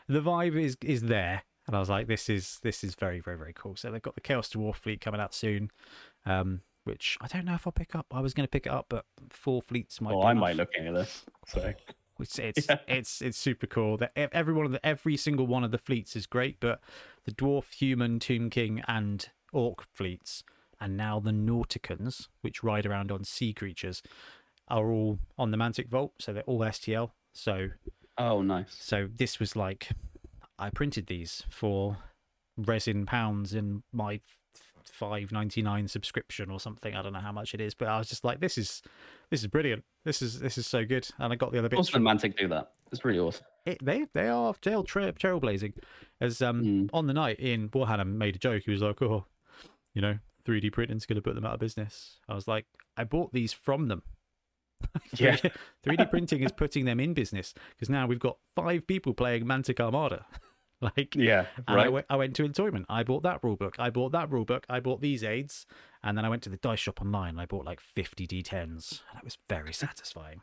the vibe is is there, and I was like, this is this is very very very cool. So they've got the Chaos Dwarf fleet coming out soon, um, which I don't know if I'll pick up. I was going to pick it up, but four fleets might. Well, be I enough. might looking at this. So It's it's Yeah. it's it's super cool. That every one of the every single one of the fleets is great, but the dwarf, human, tomb king, and orc fleets, and now the Nauticans, which ride around on sea creatures, are all on the Mantic Vault, so they're all STL. So Oh, nice. so this was like, I printed these for resin pounds in my five ninety nine subscription or something. I don't know how much it is, but I was just like, this is this is brilliant. This is this is so good, and I got the other bits. Also, from- Mantic do that. It's really awesome. it, they they are trail, trail trailblazing. As um Mm. on the night, in Warhanam made a joke. He was like, "Oh, you know, 3D printing's going to put them out of business." I was like, "I bought these from them." Yeah. 3D printing is putting them in business because now we've got five people playing Mantic Armada. like, Yeah, I right. went, I went to Entoyment. I bought that rule book. I bought that rule book. I bought these aids. And then I went to the dice shop online and I bought like 50 D10s. And it was very satisfying.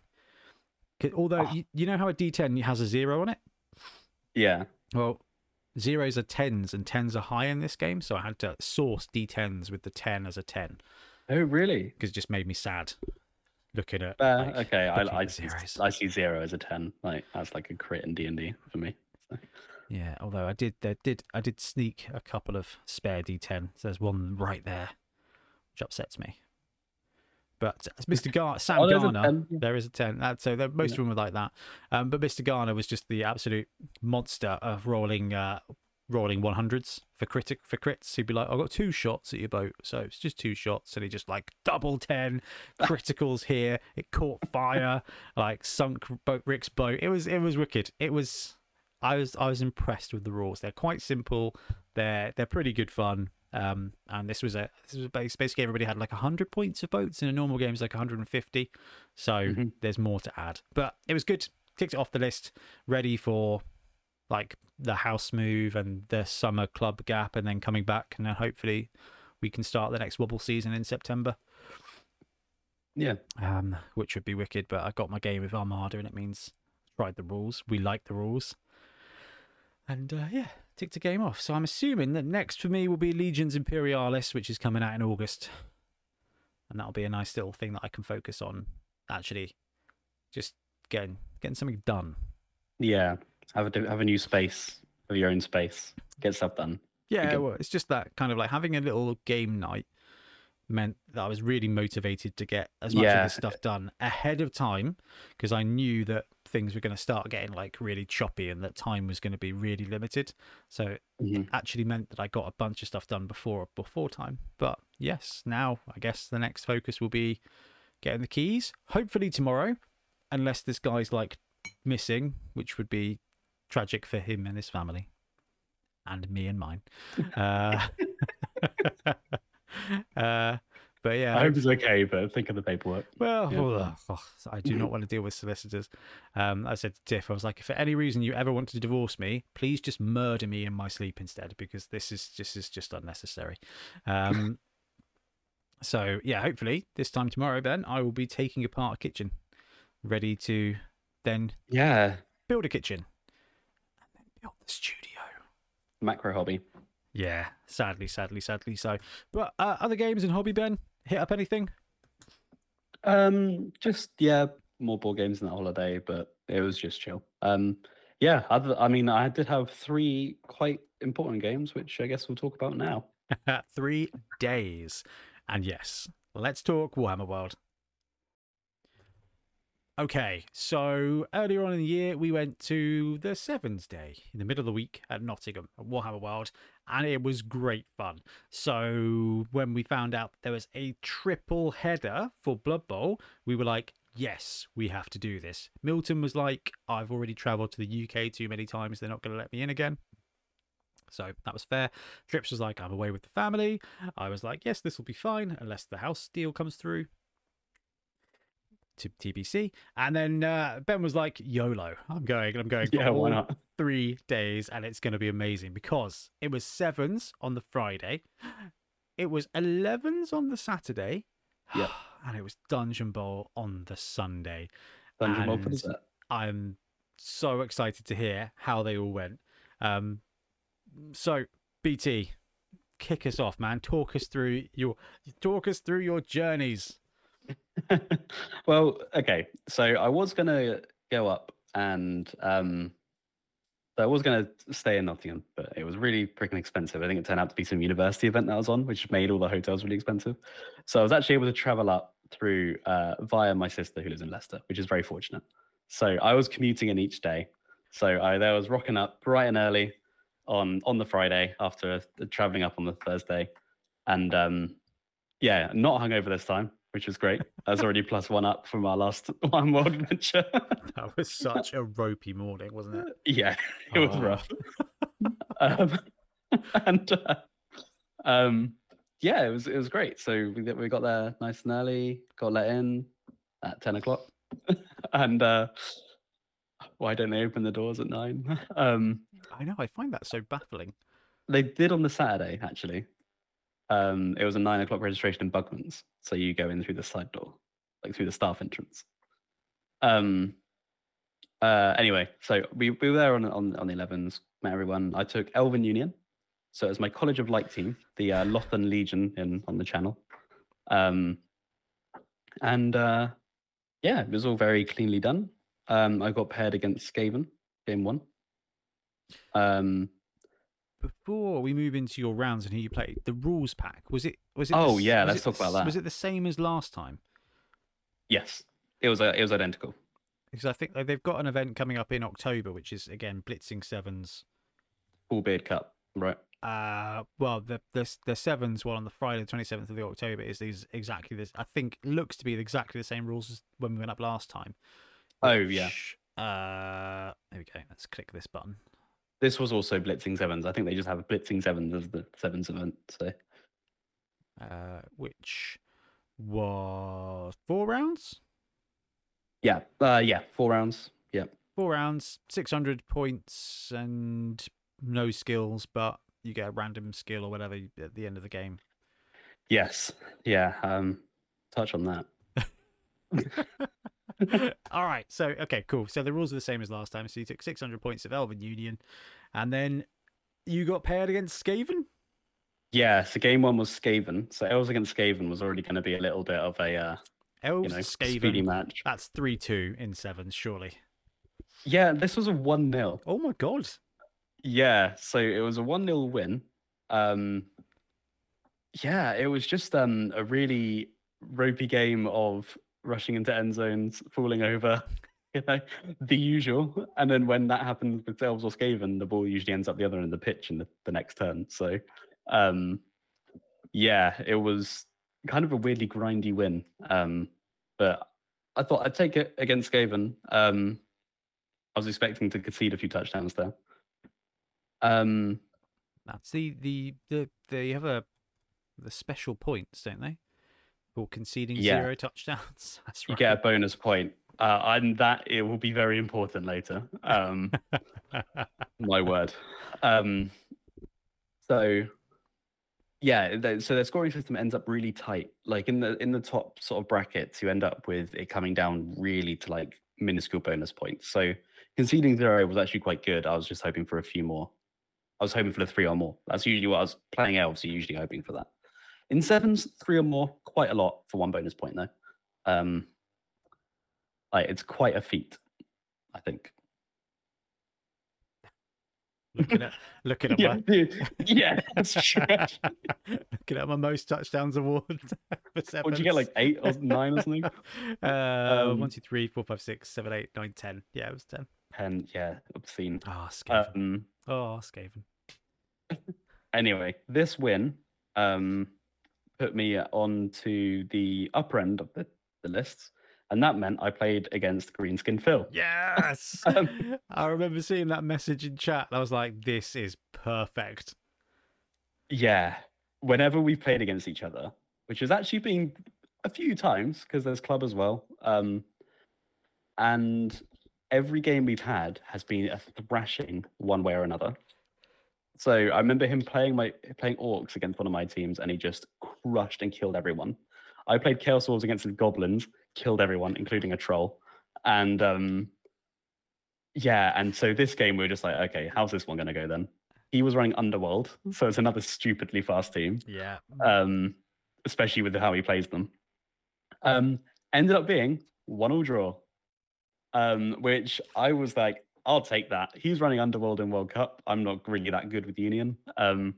Although, Oh. you, you know how a D10 has a zero on it? Yeah. Well, zeros are tens and tens are high in this game. So I had to source D10s with the 10 as a 10 Oh, really? because it just made me sad looking at. Uh, like, okay, I, looking I, at see. I see zero as a ten. Like that's like a crit in D and D for me. So. Yeah, although I did, there did, I did sneak a couple of spare D10. So there's one right there, which upsets me. But uh, Mr. Gar, Sam Oh, Garner, there is a ten. That, so most Yeah. of them were like that. Um, but Mr. Garner was just the absolute monster of rolling, uh, rolling one hundreds for critic for crits. He'd be like, I've got two shots at your boat, so it's just two shots," and he just like double 10 criticals here. It caught fire, like sunk boat Rick's boat. It was it was wicked. It was I was I was impressed with the rules. They're quite simple. They're they're pretty good fun. Um, and this was a this was basically everybody had like hundred points of boats in a normal game is like 150. So Mhm. there's more to add. But it was good. Ticked it off the list. Ready for like the house move and the summer club gap, and then coming back, and then hopefully we can start the next wobble season in September Yeah. um, which would be wicked. But I got my game with Armada, and it means tried the rules. We like the rules, and uh, yeah, ticked the game off. So I'm assuming that next for me will be Legions Imperialis, which is coming out in August, and that'll be a nice little thing that I can focus on. Actually, just getting getting something done. Yeah. Have a have a new space of your own space. Get stuff done. Yeah, well, it's just that kind of like having a little game night meant that I was really motivated to get as much Yeah. of this stuff done ahead of time because I knew that things were going to start getting like really choppy and that time was going to be really limited. So Mhm. actually meant that I got a bunch of stuff done before before time. But yes, now I guess the next focus will be getting the keys. Hopefully tomorrow, unless this guy's like missing, which would be tragic for him and his family, and me and mine. Uh, uh, but yeah, I hope it's okay, but think of the paperwork. well, Yeah. ugh, ugh, I do not want to deal with solicitors. Um, I said to Tiff, I was like, if for any reason you ever want to divorce me, please just murder me in my sleep instead, because this is just is just unnecessary. Um, so yeah, hopefully this time tomorrow, Ben, I will be taking apart a kitchen, ready to then Yeah, build a kitchen and then build the studio. macro hobby. Yeah, sadly, sadly, sadly. So, but uh, other games and hobby, Ben, hit up anything? Um, just yeah, more board games than the holiday, but it was just chill. Um, yeah, other, I mean, I did have three quite important games, which I guess we'll talk about now. Three days. And yes, let's talk Warhammer World. Okay, so earlier on in the year, we went to the Sevens Day in the middle of the week at Nottingham at Warhammer World, and it was great fun. So when we found out there was a triple header for Blood Bowl, we were like, yes, we have to do this. Milton was like, I've already travelled to the UK too many times, they're not going to let me in again. So that was fair. Trips was like, I'm away with the family. I was like, yes, this will be fine unless the house deal comes through. To TBC. And then uh, Ben was like, YOLO. I'm going. I'm going for Yeah, why not? three days and it's going to be amazing because it was sevens on the Friday. It was 11s on the Saturday. Yep. And it was Dungeon Bowl on the Sunday. Dungeon Bowl for dessert. I'm so excited to hear how they all went. Um, so BT, kick us off, man. Talk us through your talk us through your journeys. well, okay. So I was gonna go up and um so I was gonna stay in Nottingham, but it was really freaking expensive. I think it turned out to be some university event that I was on, which made all the hotels really expensive. So I was actually able to travel up through uh via my sister who lives in Leicester, which is very fortunate. So I was commuting in each day. So I there was rocking up bright and early on on the Friday after traveling up on the Thursday. And um yeah, not hungover this time, which was great. That's already plus one up from our last one world adventure. That was such a ropey morning, wasn't it? yeah, it was Oh. rough. um, and uh, um, yeah, it was it was great. So we got, we got there nice and early, got let in at ten o'clock, and uh, why don't they open the doors at nine? Um, I know. I find that so baffling. they did on the Saturday actually. Um, it was a nine o'clock registration in Bugman's, so you go in through the side door, like through the staff entrance. Um. Uh. Anyway, so we, we were there on on on the 11s, met everyone. I took Elven Union, so it was my College of Light team, the uh, Lothern Legion in on the channel. Um. And uh, yeah, it was all very cleanly done. Um, I got paired against Skaven, game one. Um, Before we move into your rounds and who you played, the rules pack was it? Was it? Oh, s- yeah, let's it talk about that. Was it the same as last time? yes, it was uh, it was identical. Because I think they've got an event coming up in October, which is again blitzing sevens. Full beard cup, right? Uh, well, the the the sevens one on the Friday, twenty seventh of the October, is these exactly this. I think looks to be exactly the same rules as when we went up last time. Oh, yeah. which, Uh, there we go. Let's click this button. This was also blitzing sevens. I think they just have a blitzing sevens as the sevens event. So Uh, which was four rounds. yeah, uh, yeah, four rounds. Yeah, Four rounds, six hundred points, and no skills, but you get a random skill or whatever at the end of the game. yes, yeah. Um, touch on that. All right. So, okay, cool. So the rules are the same as last time. So you took 600 points of Elven Union, and then you got paired against Skaven. Yeah, so game one was Skaven. So Elves against Skaven was already going to be a little bit of a uh, Elves, you know Skaven. speedy match. That's 3 2 in sevens, surely. Yeah, this was a one 0 Oh my God. Yeah, so it was a one 0 win. Um, yeah, it was just um a really ropey game of rushing into end zones, falling over, you know, the usual. And then when that happens with Elves or Skaven, the ball usually ends up the other end of the pitch in the, the next turn. So, um, yeah, it was kind of a weirdly grindy win. Um, but I thought I'd take it against Skaven. Um, I was expecting to concede a few touchdowns there. Um, That's the the the they have a the special points, don't they? For conceding Yeah. zero touchdowns. That's right. you get a bonus point, uh, and that it will be very important later. Um, my word. Um, so yeah, so their scoring system ends up really tight. Like in the in the top sort of brackets, you end up with it coming down really to like minuscule bonus points. So conceding zero was actually quite good. I was just hoping for a few more. I was hoping for the three or more. That's usually what I was playing elves. You're usually hoping for that. In sevens, three or more, quite a lot for one bonus point though. Um, like it's quite a feat, I think. looking at looking at Yeah, my dude. yeah, that's true. looking at my most touchdowns award for sevens. Would you get like eight or nine or something? Uh, Um, one, two, three, four, five, six, seven, eight, nine, ten. Yeah, it was ten. Ten, yeah, obscene. Oh, Skaven. Um, oh, Skaven. anyway, this win um, put me on to the upper end of the, the lists, and that meant I played against Greenskin Phil. Yes. Um, I remember seeing that message in chat. I was like, "This is perfect." Yeah, whenever we've played against each other, which has actually been a few times because there's club as well, um, and every game we've had has been a thrashing one way or another. So I remember him playing my playing orcs against one of my teams, and he just crushed and killed everyone. I played chaos wolves against the goblins, killed everyone, including a troll, and um, yeah, and so this game we were just like, okay, how's this one going to go then? He was running Underworld, so it's another stupidly fast team Yeah. um, especially with how he plays them. Um, ended up being one all draw, um, which I was like, I'll take that. He's running Underworld in World Cup. I'm not really that good with Union. Um,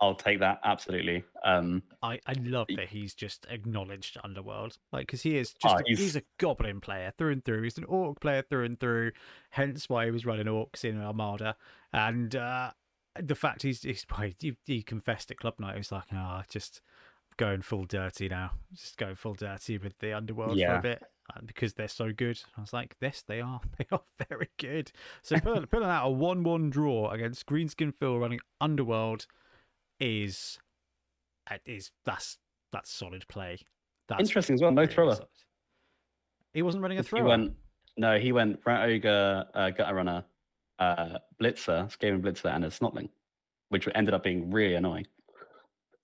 I'll take that absolutely. Um, I, I love that he's just acknowledged Underworld, like because he is Ah, just a, he's... he's- a goblin player through and through. He's an orc player through and through. Hence why he was running orcs in Armada, and uh, the fact he's he's he, he confessed at club night. He was like, "Oh, just going full dirty now. Just going full dirty with the Underworld for a bit." Uh, Because they're so good, I was like, "Yes, they are. They are very good." So pulling, pulling out a one-one draw against Greenskin Phil running Underworld is that is that's that's solid play. That's interesting as well. No really thrower. solid. He wasn't running a He thrower. went no, he went Rat Ogre, uh, Gutter Runner, uh, Blitzer, Skaven Blitzer, and a Snotling, which ended up being really annoying.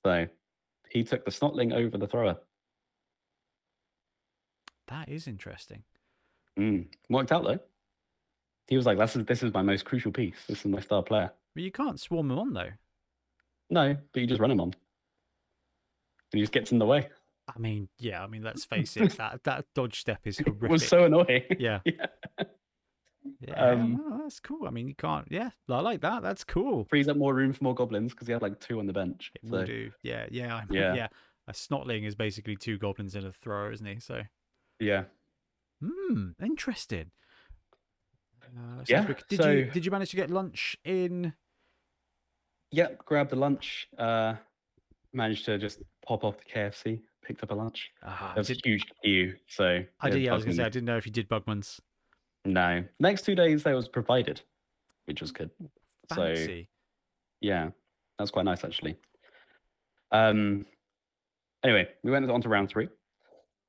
So he took the Snotling over the thrower. That is interesting. Mm. Worked out though. He was like, "This is this is my most crucial piece. This is my star player." But you can't swarm him on though. No, but you just run him on. And he just gets in the way. I mean, yeah. I mean, let's face it. That that dodge step is horrific. It was so annoying. Yeah. yeah. Yeah, um, that's cool. I mean, you can't. Yeah, I like that. That's cool. Frees up more room for more goblins because he had like two on the bench. It will do. Yeah, yeah, I, Yeah. yeah. A snotling is basically two goblins in a thrower, isn't he? So, yeah. hmm, interesting. Uh, Yeah. Did you did you manage to get lunch in? Yep, grabbed a lunch. Uh managed to just pop off the KFC, picked up a lunch. Ah, There was did, a huge queue, so I did. Yeah, I was gonna say. I didn't know if you did Bugman's. No. Next two days there was provided, which was good. So Fancy. yeah, that's quite nice actually. Um anyway, we went on to round three.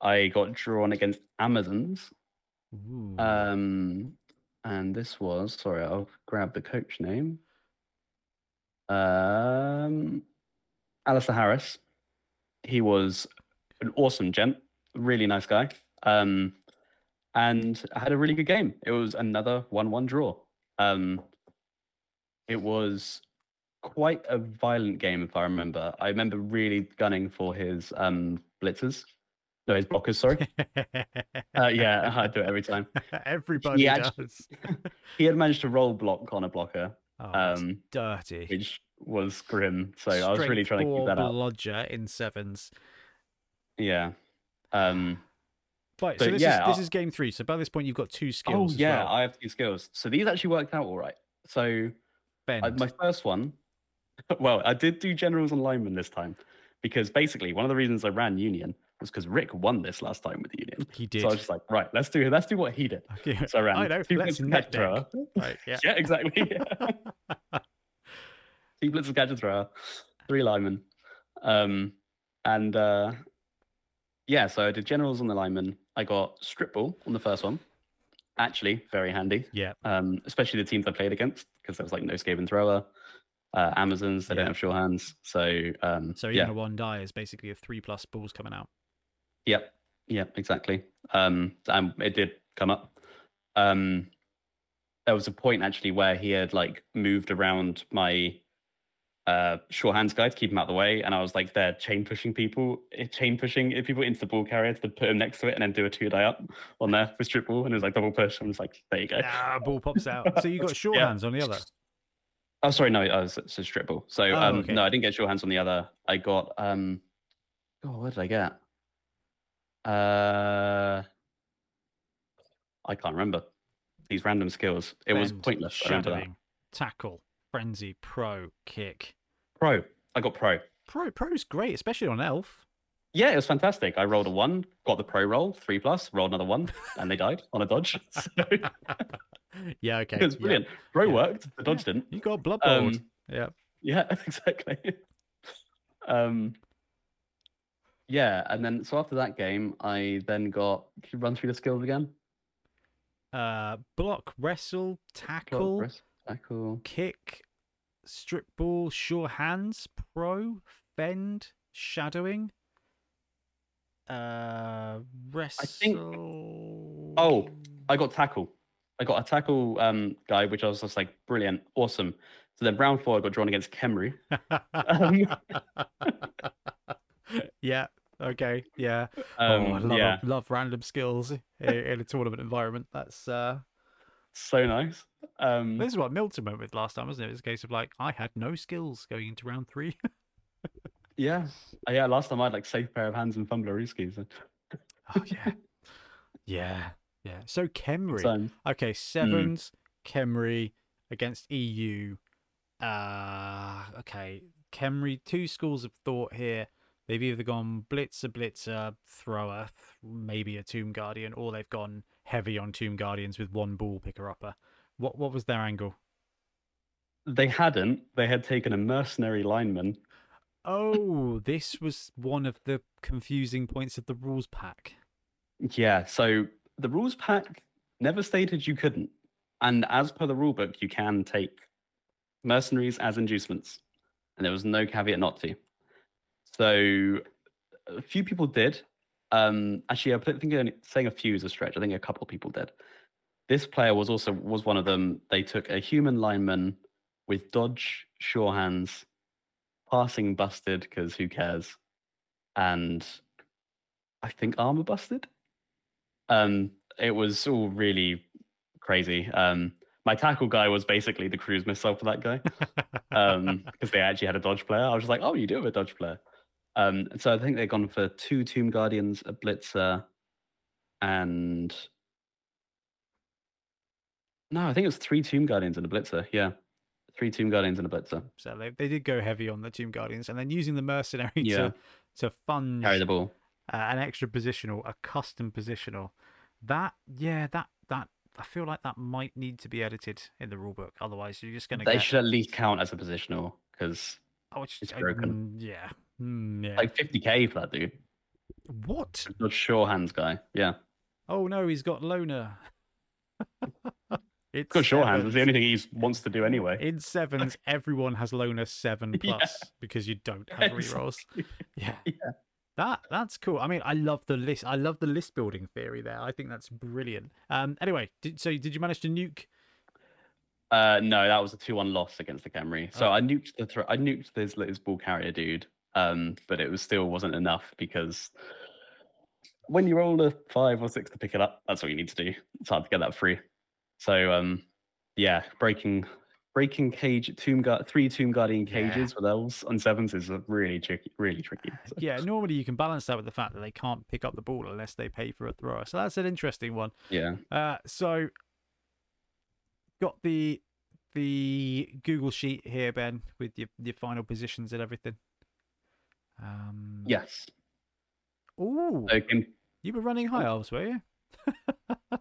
I got drawn against Amazons. Ooh. Um and this was sorry, I'll grab the coach name. Um Alistair Harris. He was an awesome gent, really nice guy. Um and had a really good game. It was another 1-1 draw. Um it was quite a violent game if I remember. I remember really gunning for his um blitzers. No, his blockers, sorry. Uh, yeah, I do it every time. Everybody actu- does. He had managed to roll block on a blocker, Oh, um, dirty. which was grim. So I was really trying to keep that up. Lodger in sevens. Yeah. Um, Right, so But this yeah, is this I- is game three. So by this point, you've got two skills. as yeah, well. I have two skills. So these actually worked out all right. So. I, my first one, well, I did do generals and linemen this time because basically one of the reasons I ran Union was because Rick won this last time with the Union. he did. So I was just like, right, let's do it. let's do what he did. Okay, So I ran I know. two blitz catch thrower. Right. Yeah. Yeah, exactly. two blitz and catch thrower, three linemen. Um, and uh, yeah, so I did generals on the linemen. I got strip ball on the first one. Actually, very handy. Yeah. Um, especially the teams I played against because there was like no Skaven thrower. Uh, Amazons, they Yeah. don't have sure hands. So um, So yeah, even a one die is basically a three plus balls coming out. Yep. Yep. Exactly. Um, and it did come up. Um, there was a point actually where he had like moved around my uh short hands guy to keep him out of the way, and I was like there chain pushing people, eh, chain pushing people into the ball carrier to put him next to it, and then do a two die up on there for strip ball, and it was like double push. I'm just like, there you go. Ah, ball pops out. So you got short Yeah. hands on the other. Oh, sorry, no, uh, it's, it's a strip ball. So Oh, um, okay. no, I didn't get short hands on the other. I got um, oh, what did I get? Uh, I can't remember these random skills. It was pointless. Shadowing, tackle, frenzy, pro, kick. Pro, I got pro. Pro pro's great, especially on elf. Yeah, it was fantastic. I rolled a one, got the pro roll, three plus, rolled another one, and they died on a dodge. So yeah, okay. It was yeah. brilliant. Pro Yeah. worked, the dodge didn't. You got blood board. Um, yeah. Yeah, exactly. um, yeah, and then so after that game, I then got. Can you run through the skills again? Uh, block, wrestle, Block, tackle, tackle. kick, strip ball, sure hands, pro, fend, shadowing. Uh, wrestle. think- Oh, I got tackle. I got a tackle um, guy, which I was just like, brilliant, awesome. So then round four, I got drawn against Khemri. Um, yeah. Okay. Yeah. Um, oh, I love, yeah, love random skills in, a tournament environment. That's uh, so nice. Um, this is what Milton went with last time, wasn't it? It was a case of like I had no skills going into round three. yeah, Uh, yeah. Last time I had like safe pair of hands and fumbler skis. oh yeah. Yeah. Yeah. So Khemri. So, Okay, sevens, Khemri against EU. Uh okay. Khemri, two schools of thought here. They've either gone blitzer, blitzer, thrower, th- maybe a tomb guardian, or they've gone heavy on tomb guardians with one ball picker upper. What what was their angle? they hadn't. They had taken a mercenary lineman. Oh, this was one of the confusing points of the rules pack. Yeah. So the rules pack never stated you couldn't, and as per the rule book, you can take mercenaries as inducements, and there was no caveat not to. So a few people did. Um, actually, I think only- saying a few is a stretch. I think a couple people did. This player was also was one of them. They took a human lineman with dodge, sure hands, passing busted because who cares, and I think armor busted. Um, it was all really crazy. Um, my tackle guy was basically the cruise missile for that guy um, because they actually had a dodge player. I was just like, oh, you do have a dodge player. Um, so I think they've gone for two Tomb Guardians, a Blitzer, and no, I think it was three Tomb Guardians and a Blitzer. Yeah, three Tomb Guardians and a Blitzer. So they, they did go heavy on the tomb guardians, and then using the mercenary Yeah. to to fund Carry the ball. uh, an extra positional, a custom positional. That yeah, that that I feel like that might need to be edited in the rulebook. Otherwise, you're just going to They get should at least count as a positional because oh, it's, it's uh, broken. mm, yeah, mm, yeah. like 50k for that dude. what? Not sure hands guy. Yeah. Oh no, he's got loner. it's Got hands. It's the only thing he wants to do anyway. In sevens, everyone has loner seven Yeah. plus because you don't have rerolls. Yeah. Yeah. That that's cool. I mean, I love the list. I love the list building theory there. I think that's brilliant. Um. Anyway, did, so did you manage to nuke? Uh, no, that was a two-one loss against the Khemri. So Oh. I nuked the thro- I nuked this his ball carrier dude. Um, but it was still wasn't enough because when you roll a five or six to pick it up, that's what you need to do. It's hard to get that free. So um, yeah, breaking breaking cage tomb guard three tomb guardian Yeah. cages with elves on sevens is really tricky, really tricky. so. Yeah, normally you can balance that with the fact that they can't pick up the ball unless they pay for a thrower. So that's an interesting one. yeah. Uh, so got the the Google sheet here, Ben, with your your final positions and everything. Um, Yes. Ooh, So can, you were running high elves, were you?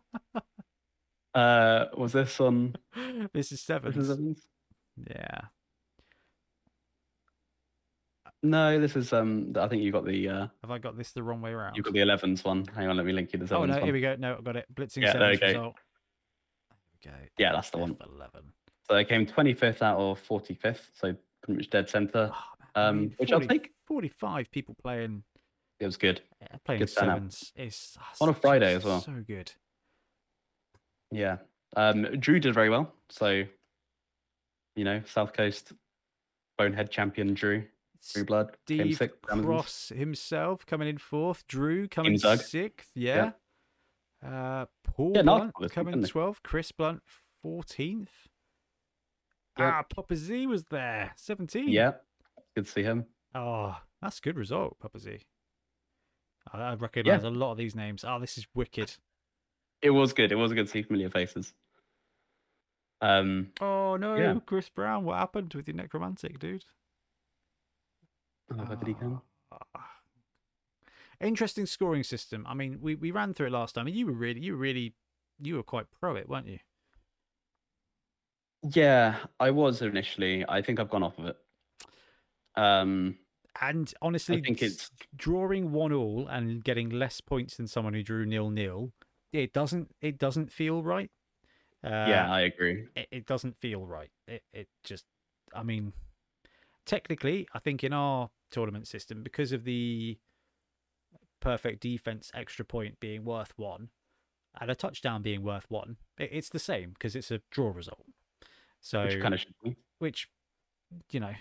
uh, was this on? this is This is sevens? Yeah. No, this is um. I think you got the uh, Have I got this the wrong way around? you got the elevens one. Hang on, let me link you the oh no, one. here we go. No, I got it. Blitzing Yeah, there sevens we go. result. There we go. Yeah, that's the one. F11. So I came twenty fifth out of forty fifth, so pretty much dead center. Oh, man, I Um, mean, which I'll take. 45 people playing It was good. uh, playing Good sevens is ah, On a Friday as well. So good. Yeah. Um, Drew did very well. So, you know, South Coast Bonehead champion Drew. Drew Blood Steve sixth. Cross himself coming in fourth. Drew coming sixth. Yeah. Uh, Paul Yeah, Blunt coming 12th. Chris Blunt 14th. Yep. Ah, Papa Z was there. 17. Yeah. Good to see him. Oh, that's a good result, Papa Z. I, I recognize a lot of these names. Oh, this is wicked. It was good. It was a good to see familiar faces. Um, Oh no, Yeah. Chris Brown, what happened with your necromantic, dude? oh, where did he come? Ah. Interesting scoring system. I mean, we, we ran through it last time, and you were really, you were really, you were quite pro it, weren't you? Yeah, I was initially. I think I've gone off of it. Um, And honestly, think it's- drawing one all and getting less points than someone who drew nil nil. It doesn't, it doesn't feel right. Uh, yeah, I agree. it, it doesn't feel right. It it just, I mean, technically, I think in our tournament system, because of the perfect defense extra point being worth one, and a touchdown being worth one, it, it's the same because it's a draw result. So, Which kind of should be. which, you know,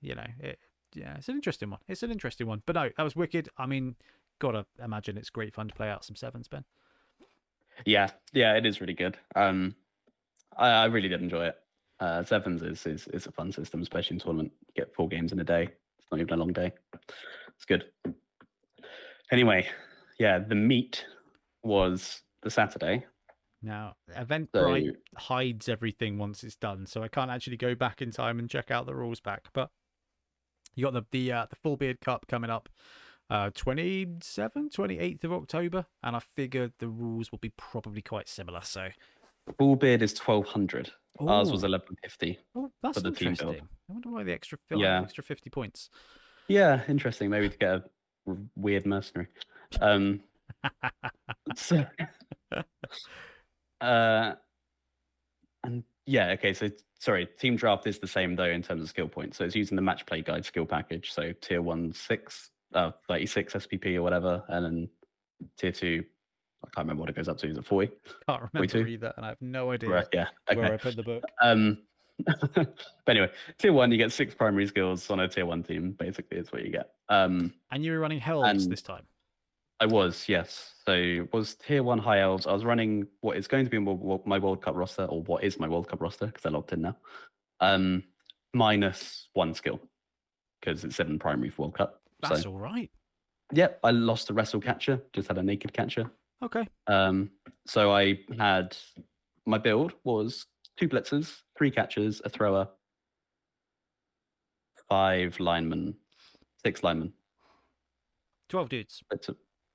you know, it, yeah, it's an interesting one. It's an interesting one. But no, that was wicked. I mean, gotta imagine it's great fun to play out some sevens, Ben. Yeah, yeah, it is really good. Um, I, I really did enjoy it. Uh, sevens is, is is a fun system, especially in tournament. You get four games in a day. It's not even a long day. It's good. Anyway, yeah, the meet was the Saturday. Now, Eventbrite So hides everything once it's done, so I can't actually go back in time and check out the rules back. But you got the the uh, the Full Beard Cup coming up, uh, 27th, 28th of October, and I figured the rules will be probably quite similar. So, full beard is twelve hundred. Ours was eleven fifty. oh, that's the team build. interesting. I wonder why the extra fill Yeah. extra 50 points. Yeah, interesting. Maybe to get a weird mercenary. Um, so, uh, and yeah, okay. So sorry, team draft is the same though in terms of skill points. So it's using the match play guide skill package. So tier one six, uh, thirty six SPP or whatever, and then tier two. I can't remember what it goes up to. Is it forty? Can't remember too. either, and I have no idea Right. Yeah. where I Okay. put the book. Um. but anyway, tier one, you get six primary skills on a tier one team. Basically, is what you get. Um. And you were running Helms And- this time. I was, yes. So was tier one high elves. I was running what is going to be my World Cup roster, or what is my World Cup roster because I logged in now. Um, minus one skill because it's seven primary for World Cup. That's so, all right. Yep, I lost a wrestle catcher. Just had a naked catcher. Okay. Um, so I had my build was two blitzers, three catchers, a thrower, five linemen, six linemen, twelve dudes.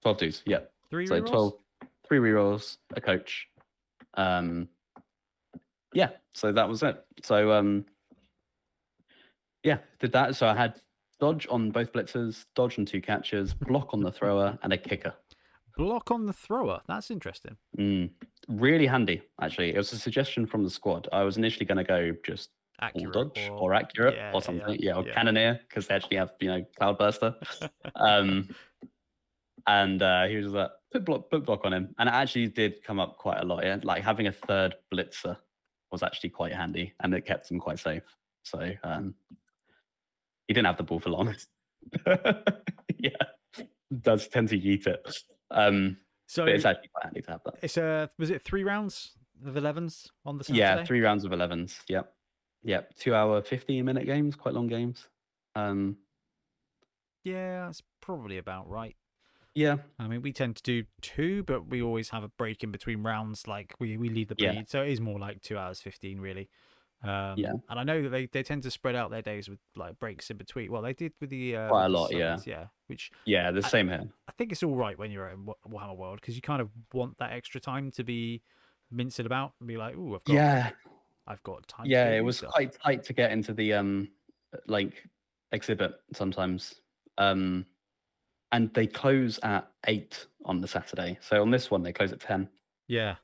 12 twos, yeah. Three so re-rolls? 12, three rerolls, a coach. Um, yeah, so that was it. So, um, yeah, did that. So I had dodge on both blitzers, dodge on two catches, block on the thrower, and a kicker. Block on the thrower. That's interesting. Mm, really handy, actually. It was a suggestion from the squad. I was initially going to go just accurate or dodge or, or accurate yeah, or something. Yeah, yeah or yeah. cannoneer because they actually have you know cloudburster. um, and uh he was like put block put block on him and it actually did come up quite a lot yeah? like having a third blitzer was actually quite handy and it kept him quite safe so um he didn't have the ball for long yeah does tend to yeet it um So but it's actually quite handy to have that it's uh was it three rounds of 11s on the Saturday? yeah three rounds of 11s yep Yep. two hour, 15 minute games, quite long games. Um, Yeah, that's probably about right. Yeah, I mean, we tend to do two, but we always have a break in between rounds. Like we, we leave the Yeah. bleed, so it is more like two hours fifteen, really. Um, Yeah. and I know that they, they tend to spread out their days with like breaks in between. Well, they did with the uh, Quite a lot, yeah. summons, yeah. Which yeah, the I- same here. I think it's all right when you're in Wa- Warhammer World because you kind of want that extra time to be mincing about and be like, oh, I've got, Yeah, I've got time." yeah, it was stuff." quite tight to get into the um like exhibit sometimes. Um and they close at eight on the Saturday. So on this one they close at ten. Yeah,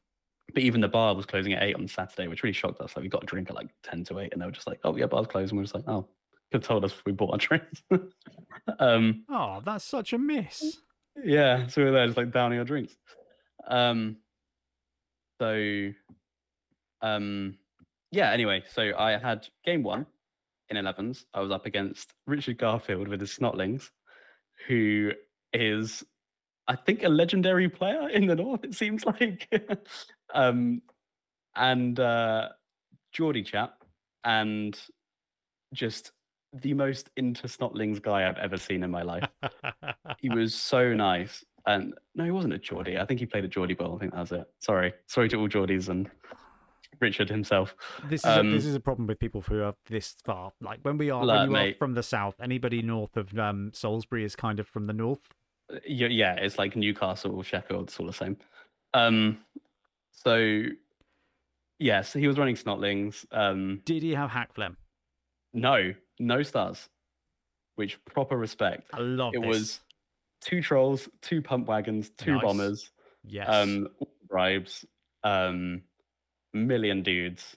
But even the bar was closing at eight on Saturday, which really shocked us. Like we got a drink at like ten to eight, and they were just like, "Oh yeah, bar's closed." And we were just like, "Oh, could have told us if we bought our drinks." um, Oh, that's such a miss. yeah, so we were there just like downing our drinks. Um, so, um, yeah. Anyway, so I had game one in 11s. I was up against Richard Garfield with his Snotlings, who is, I think, a legendary player in the North. It seems like, um, and uh, Geordie chap, and just the most into Snotlings guy I've ever seen in my life he was so nice. And no, he wasn't a Geordie. I think he played at Geordie Bowl. I think that was it. Sorry, sorry to all Geordies and Richard himself. This is a, this Um, is a problem with people who are this far. Like when we are when you mate. are from the south, anybody north of um, Salisbury is kind of from the north. Yeah, yeah, it's like Newcastle, Sheffield, it's all the same. Um, so yeah, so he was running Snotlings. Um, Did he have hack phlegm? no, no stars, which proper respect. I love It this. was two trolls, two pump wagons, two Nice. bombers. yes. um bribes um million dudes.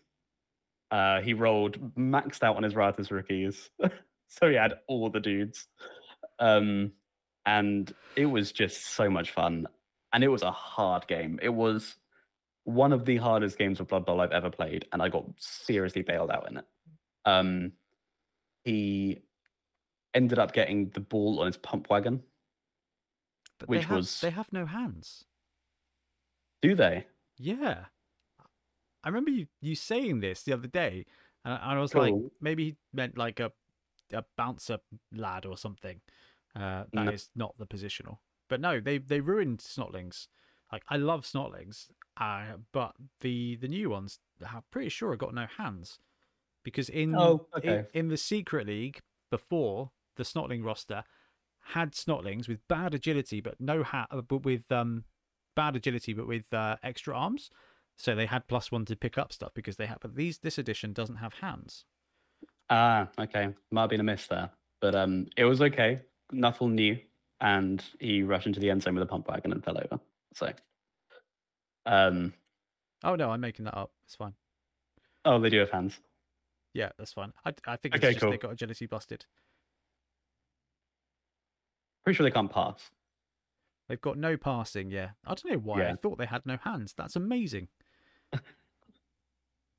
Uh he rolled maxed out on his Ratus rookies. So he had all the dudes. Um and it was just so much fun. And it was a hard game. It was one of the hardest games of blood bowl i've ever played and i got seriously bailed out in it. Um he ended up getting the ball on his pump wagon But they which have, was- they have no hands. do they? Yeah. I remember you, you saying this the other day, and I, and I was like, maybe he meant like a a bouncer lad or something. Uh, that is No. not the positional. But no, they they ruined Snotlings. Like I love Snotlings, uh, but the the new ones, I'm pretty sure, have got no hands, because in Oh, in, in the secret league before the Snotling roster had Snotlings with bad agility but no hat, but with um bad agility but with uh, extra arms. So they had plus one to pick up stuff because they had. But these this edition doesn't have hands. Ah, okay. Might have been a miss there. But um it was okay. Nuffle knew and he rushed into the end zone with a pump wagon and fell over. So um Oh no, I'm making that up. It's fine. oh they do have hands. Yeah, that's fine. I, I think it's Okay, just they got agility busted. Pretty sure they can't pass. They've got no passing. Yeah, I don't know why. I thought they had no hands. That's amazing.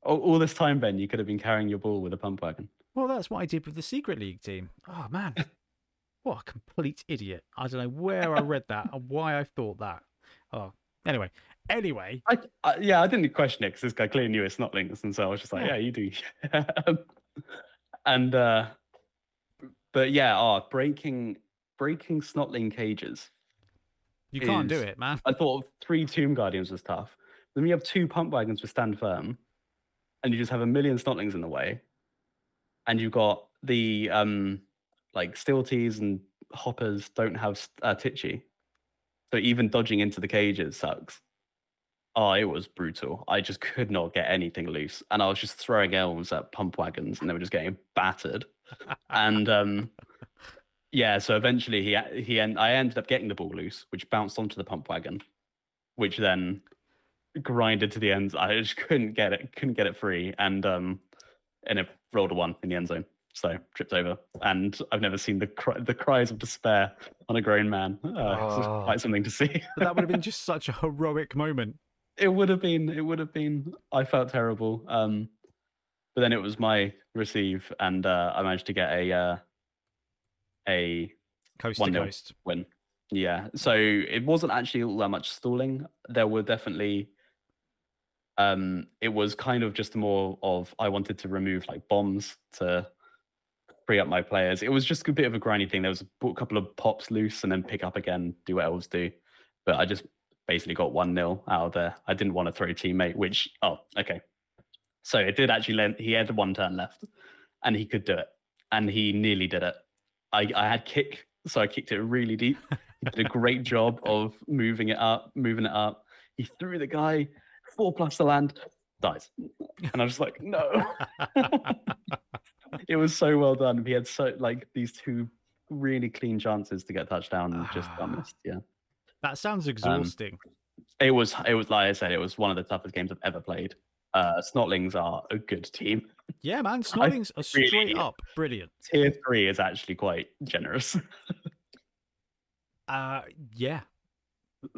All, all this time, Ben, you could have been carrying your ball with a pump wagon. Well, that's what I did with the secret league team. Oh man, what a complete idiot! I don't know where I read that and why I thought that. Oh, anyway, anyway, I, I yeah, I didn't question it because this guy clearly knew Snotlings, and so I was just like, Yeah. yeah, you do. And uh but yeah, oh, breaking breaking snotling cages. you can't do it, man. I thought three Tomb Guardians was tough. Then you have two pump wagons for stand firm, and you just have a million snotlings in the way, and you've got the um like stilties and hoppers don't have uh, titchy, so even dodging into the cages sucks. Oh, it was brutal. I just could not get anything loose, and I was just throwing elves at pump wagons, and they were just getting battered. and um, yeah, so eventually he he and I ended up getting the ball loose, which bounced onto the pump wagon, which then grinded to the ends. I just couldn't get it, couldn't get it free, and um, and it rolled a one in the end zone, so tripped over. And I've never seen the cry- the cries of despair on a grown man. Uh, It's Oh. quite something to see. That would have been just such a heroic moment. it would have been it would have been i felt terrible um but then it was my receive and uh i managed to get a uh a Coast One to coast. win yeah so it wasn't actually all that much stalling there were definitely um, it was kind of just more of I wanted to remove like bombs to free up my players. It was just a bit of a grindy thing. There was a couple of pops loose and then pick up again, do what elves do. But I just basically got one nil out of there. I didn't want to throw teammate, which oh okay. So it did actually. Lend, he had one turn left, and he could do it, and he nearly did it. I I had kick, so I kicked it really deep. He did a great job of moving it up, moving it up. He threw the guy four plus the land, dies, and I was like, no. it was so well done. He had so like these two really clean chances to get touchdown and just got missed. Yeah. That sounds exhausting. Um, it was. It was like I said. It was one of the toughest games I've ever played. Uh, Snotlings are a good team. Yeah, man. Snotlings are straight really, up brilliant. Tier three is actually quite generous. uh, yeah.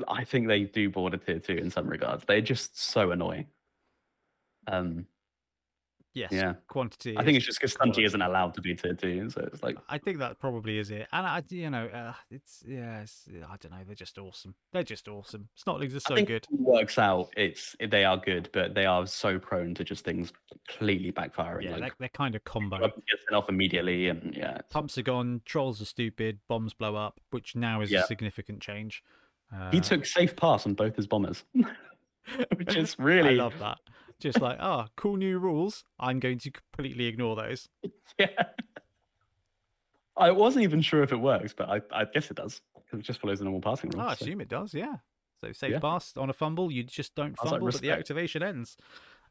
I think they do border tier two in some regards. They're just so annoying. Um, Yes. Yeah. Quantity. I think it's just because Stunty isn't allowed to be tier two, so it's like. I think that probably is it, and I, you know, uh, it's yeah, it's, I don't know. They're just awesome. They're just awesome. Snotlings are so good. works out. It's they are good, but they are so prone to just things completely backfiring. Yeah, like, they're, they're kind of combo. Off immediately, and yeah. Pumps are gone. Trolls are stupid. Bombs blow up, which now is yeah. a significant change. Uh, he took safe pass on both his bombers, which is really. I love that. Just like, oh, cool new rules. I'm going to completely ignore those. Yeah. I wasn't even sure if it works, but I, I guess it does because it just follows the normal passing rules. Oh, I so. assume it does, yeah. So safe yeah. pass on a fumble, you just don't fumble, like but the activation ends.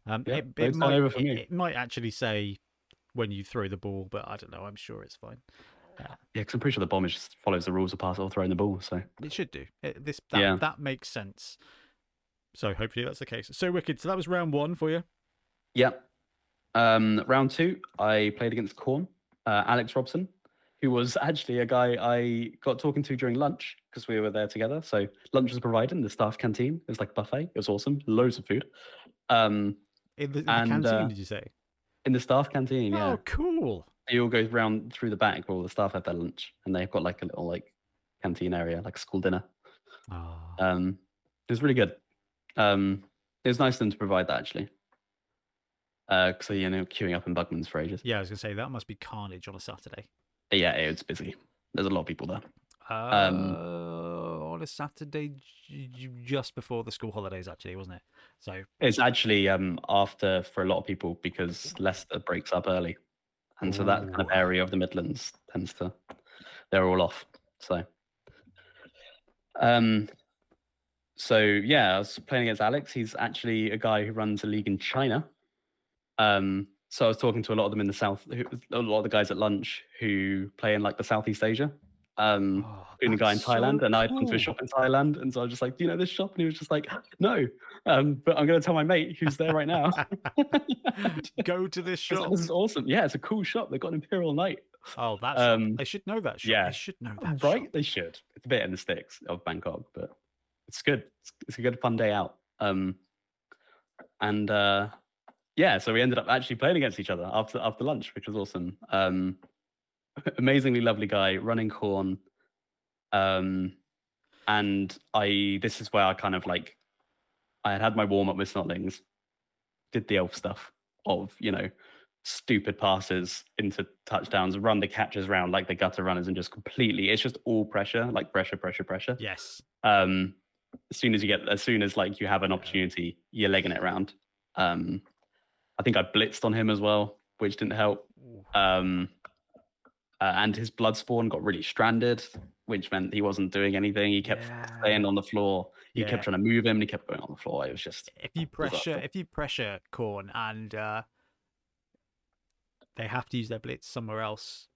Um, yeah, it, it, might, it, it, might, actually say when you throw the ball, but I don't know. I'm sure it's fine. Yeah, because I'm pretty sure the bomber just follows the rules of pass or throwing the ball. So it should do. this that, yeah. that makes sense. So hopefully that's the case. So wicked. So that was round one for you. Yep. Um, round two, I played against Khorne, uh, Alex Robson, who was actually a guy I got talking to during lunch because we were there together. So lunch was provided in the staff canteen. It was like a buffet. It was awesome. Loads of food. Um, in the, in and, the canteen, uh, did you say? In the staff canteen, yeah. Oh, cool. You all go round through the back where all the staff have their lunch, and they've got like a little like canteen area, like school dinner. Oh. Um, it was really good. Um, it was nice of them to provide that actually. Uh, you know, queuing up in Bugman's for ages. Yeah, I was gonna say that must be carnage on a Saturday. Yeah, it's busy. There's a lot of people there. Uh, um, on a Saturday, just before the school holidays, actually, wasn't it? So it's actually um after for a lot of people because Leicester breaks up early, and so that kind of area of the Midlands tends to they're all off. So um so yeah, I was playing against Alex. He's actually a guy who runs a league in China. Um, so I was talking to a lot of them in the south, who, a lot of the guys at lunch who play in like the Southeast Asia. Um, oh, a guy in Thailand, so and I'd gone to a shop in Thailand, and so I was just like, "Do you know this shop?" And he was just like, "No," um, but I'm going to tell my mate who's there right now. Go to this shop. This is awesome. Yeah, it's a cool shop. They've got an Imperial Knight. Oh, that's um, they should know that shop. Yeah, they should know that. Right, shop. they should. It's a bit in the sticks of Bangkok, but it's good. It's, it's a good fun day out. Um, and uh, yeah, so we ended up actually playing against each other after after lunch, which was awesome. Um, amazingly lovely guy running Khorne. Um, and I this is where I kind of like I had had my warm up with Snotlings, did the elf stuff of you know stupid passes into touchdowns, run the catches around like the gutter runners, and just completely it's just all pressure, like pressure, pressure, pressure. Yes. Um, as soon as you get, as soon as like you have an opportunity, you're legging it around. Um, I think I blitzed on him as well, which didn't help. Um, uh, and his blood spawn got really stranded, which meant he wasn't doing anything. He kept yeah. staying on the floor. He yeah. kept trying to move him. And he kept going on the floor. It was just if you pressure, if you pressure Khorne, and uh, they have to use their blitz somewhere else,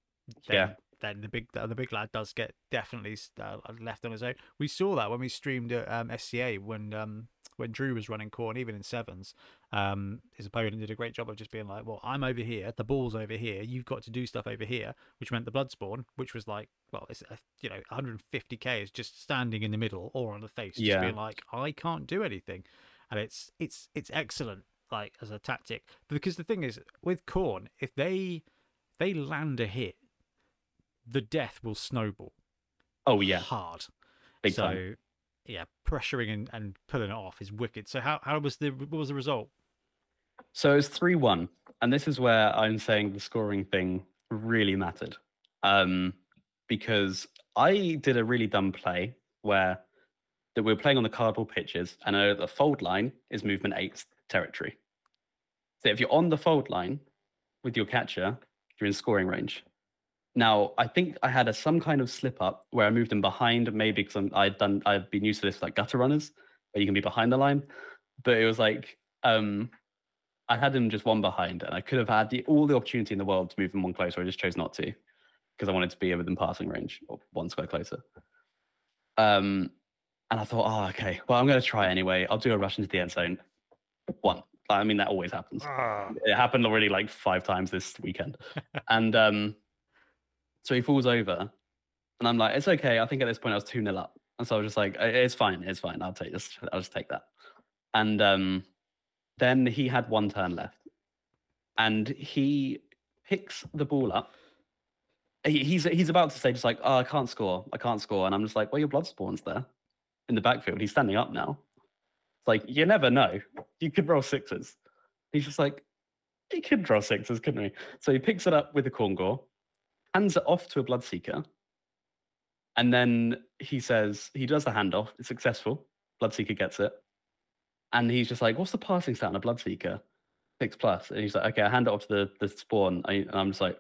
then yeah then the big the big lad does get definitely uh, left on his own. We saw that when we streamed at um, SCA when um, when Drew was running Khorne, even in sevens. Um, his opponent did a great job of just being like, "Well, I'm over here, the ball's over here. You've got to do stuff over here," which meant the blood spawn, which was like, well, it's a, you know 150k is just standing in the middle or on the face, just yeah. being like, "I can't do anything," and it's it's it's excellent like as a tactic because the thing is with Khorne, if they they land a hit the death will snowball. Oh yeah, hard. Big so time. Yeah, pressuring and, and pulling it off is wicked. So how how was the what was the result? So it's three one, and this is where I'm saying the scoring thing really mattered, um, because I did a really dumb play where that we are playing on the cardboard pitches, and I know the fold line is movement eight territory. So if you're on the fold line with your catcher, you're in scoring range. Now, I think I had a, some kind of slip up where I moved him behind, maybe because I'd done, I'd been used to this like gutter runners, where you can be behind the line. But it was like, um, I had him just one behind, and I could have had the, all the opportunity in the world to move him one closer. I just chose not to because I wanted to be within passing range or one square closer. Um, and I thought, oh, okay, well, I'm going to try anyway. I'll do a rush into the end zone. One. I mean, that always happens. Ah. It happened already like five times this weekend. and um, so he falls over, and I'm like, it's okay. I think at this point I was 2 0 up. And so I was just like, it's fine. It's fine. I'll take this. I'll just take that. And um, then he had one turn left. And he picks the ball up. He, he's he's about to say just like, oh, I can't score. I can't score. And I'm just like, well, your blood spawns there in the backfield. He's standing up now. It's like, you never know. You could roll sixes. He's just like, he could draw sixes, couldn't he? So he picks it up with the Khorngor, hands it off to a Bloodseeker, and then he says, he does the handoff. It's successful. Bloodseeker gets it. And he's just like, what's the passing stat on a Bloodseeker? Six plus. And he's like, okay, I hand it off to the, the spawn. I, and I'm just like,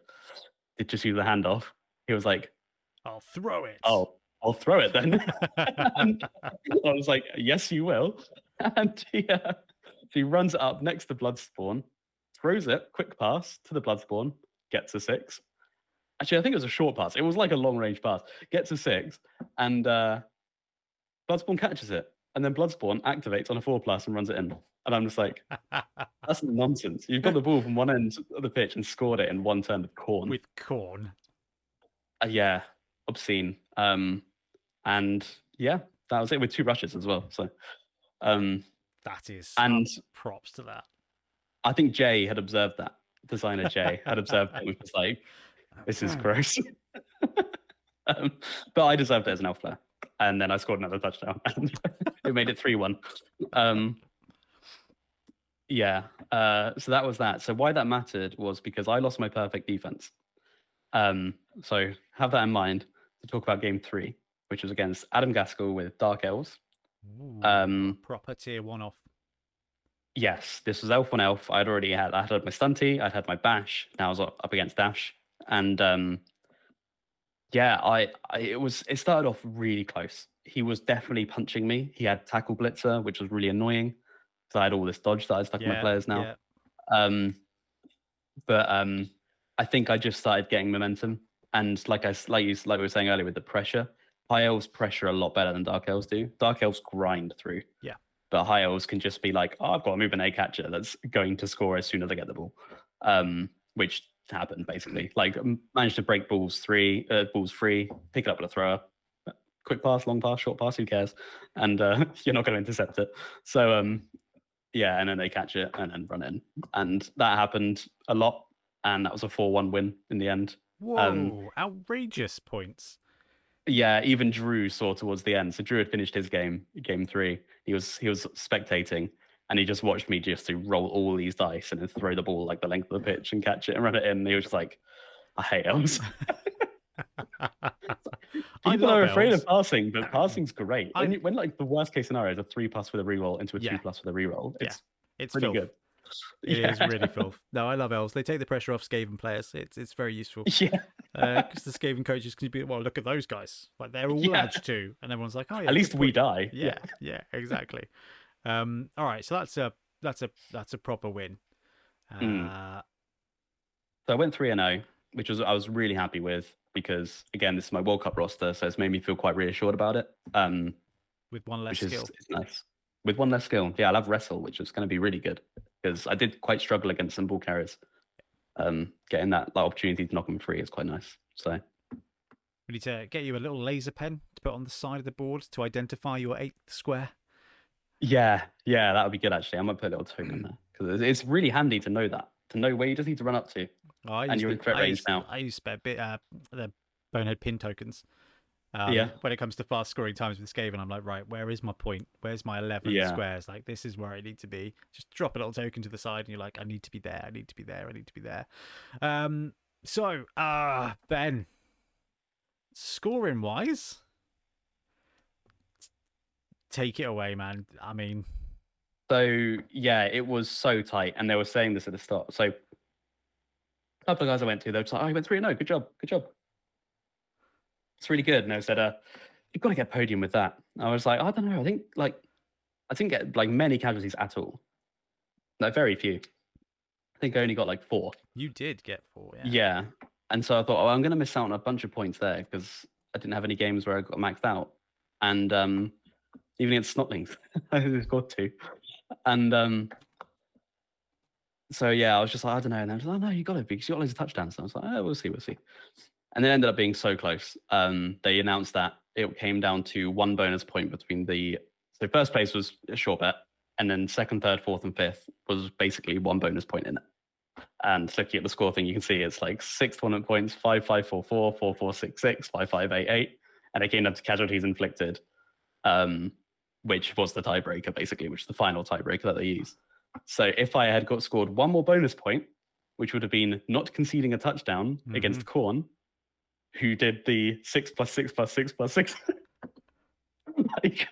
did just use the handoff. He was like, I'll throw it. oh, I'll throw it then. and I was like, yes, you will. And he, uh, he runs it up next to Bloodspawn, throws it, quick pass to the Bloodspawn, gets a six. Actually, I think it was a short pass. It was like a long range pass. Gets a six, and uh, Bloodspawn catches it. And then Bloodspawn activates on a four plus and runs it in. And I'm just like, that's nonsense. You've got the ball from one end of the pitch and scored it in one turn with Khorne. With Khorne. Uh, yeah, obscene. Um, and yeah, that was it with two rushes as well. So, um, That is And- props to that. I think Jay had observed that. Designer Jay had observed it and was like, this is gross. um, but I deserved it as an elf player. And then I scored another touchdown and it made it 3 1. Um, yeah. Uh, so that was that. So why that mattered was because I lost my perfect defense. Um, so have that in mind to talk about game three, which was against Adam Gaskell with Dark Elves. Ooh, Um, proper tier one off. Yes, this was elf on elf. I'd already had I had my stunty, I'd had my bash. Now I was up up against dash, and um, yeah, I, I it was it started off really close. He was definitely punching me. He had tackle blitzer, which was really annoying. So I had all this dodge that I stuck in my players now. Yeah. Um, but um, I think I just started getting momentum, and like I like you like we were saying earlier with the pressure, high elves pressure a lot better than dark elves do. Dark elves grind through. Yeah. But high elves can just be like, oh, I've got a move an A catcher that's going to score as soon as I get the ball, um, which happened basically. Like m- managed to break balls three, uh, balls free, pick it up with a thrower, quick pass, long pass, short pass, who cares? And uh, you're not going to intercept it. So um, yeah, and then they catch it and then run in, and that happened a lot, and that was a four-one win in the end. Whoa, Um, outrageous points. Yeah, even Drew saw towards the end. So Drew had finished his game, game three. He was he was spectating, and he just watched me just to roll all these dice and then throw the ball like the length of the pitch and catch it and run it in. And he was just like, "I hate elves." People are afraid elves. of passing, but passing's great. I- When, you, when like the worst case scenario is a three plus with a reroll into a Yeah. two plus with a reroll, Yeah. it's It's pretty filth. good. It is Yeah. really filth. No, I love elves. They take the pressure off Skaven players. It's it's very useful Yeah, uh, because the Skaven coaches can be well. Look at those guys. Like they're all Yeah. edge too, and everyone's like, oh yeah. at least we point." die. Yeah, yeah, exactly. Um, all right, so that's a that's a that's a proper win. Uh, Mm. So I went three and zero, which was I was really happy with because again, this is my World Cup roster, so it's made me feel quite reassured about it. Um, with one less which is, skill. is nice. With one less skill, yeah, I love wrestle, which is going to be really good because I did quite struggle against some ball carriers. Um, getting that, that opportunity to knock them free is quite nice. So We need to get you a little laser pen to put on the side of the board to identify your eighth square. Yeah, yeah, that would be good actually. I might put a little token there because it's really handy to know that to know where you just need to run up to. Oh, I And you're in I range use- now. I use spare bit uh, the bonehead pin tokens. Um, Yeah. When it comes to fast scoring times with Skaven, I'm like, right, where is my point? Where's my 11 Yeah. squares? Like, this is where I need to be. Just drop a little token to the side, and you're like, I need to be there. I need to be there. I need to be there. Um. So, uh, Ben, scoring wise, take it away, man. I mean, So yeah, it was so tight, and they were saying this at the start. So a couple of guys I went to, they were just like, "Oh, you went three, and no, good job, good job." It's really good, and they said, "Uh, you've got to get podium with that." I was like, "I don't know, I think like I didn't get like many casualties at all, No, very few. I think I only got like four. you did get four. Yeah. Yeah. And so I thought, oh, I'm going to miss out on a bunch of points there because I didn't have any games where I got maxed out. And um, even against Snotlings, I scored two. And um, so, yeah, I was just like, I don't know. And I was like, oh, no, you got it because you got loads of touchdowns. And I was like, oh, we'll see, we'll see. And it ended up being so close. Um, they announced that it came down to one bonus point between the. So, first place was a short bet. And then second, third, fourth, and fifth was basically one bonus point in it. And looking at the score thing, you can see it's like six tournament points, five five four four, four four six six, five five eight eight, and it came down to casualties inflicted, um, which was the tiebreaker basically, which is the final tiebreaker that they use. So if I had got scored one more bonus point, which would have been not conceding a touchdown mm-hmm. against Khorne, who did the six plus six plus six plus six. like,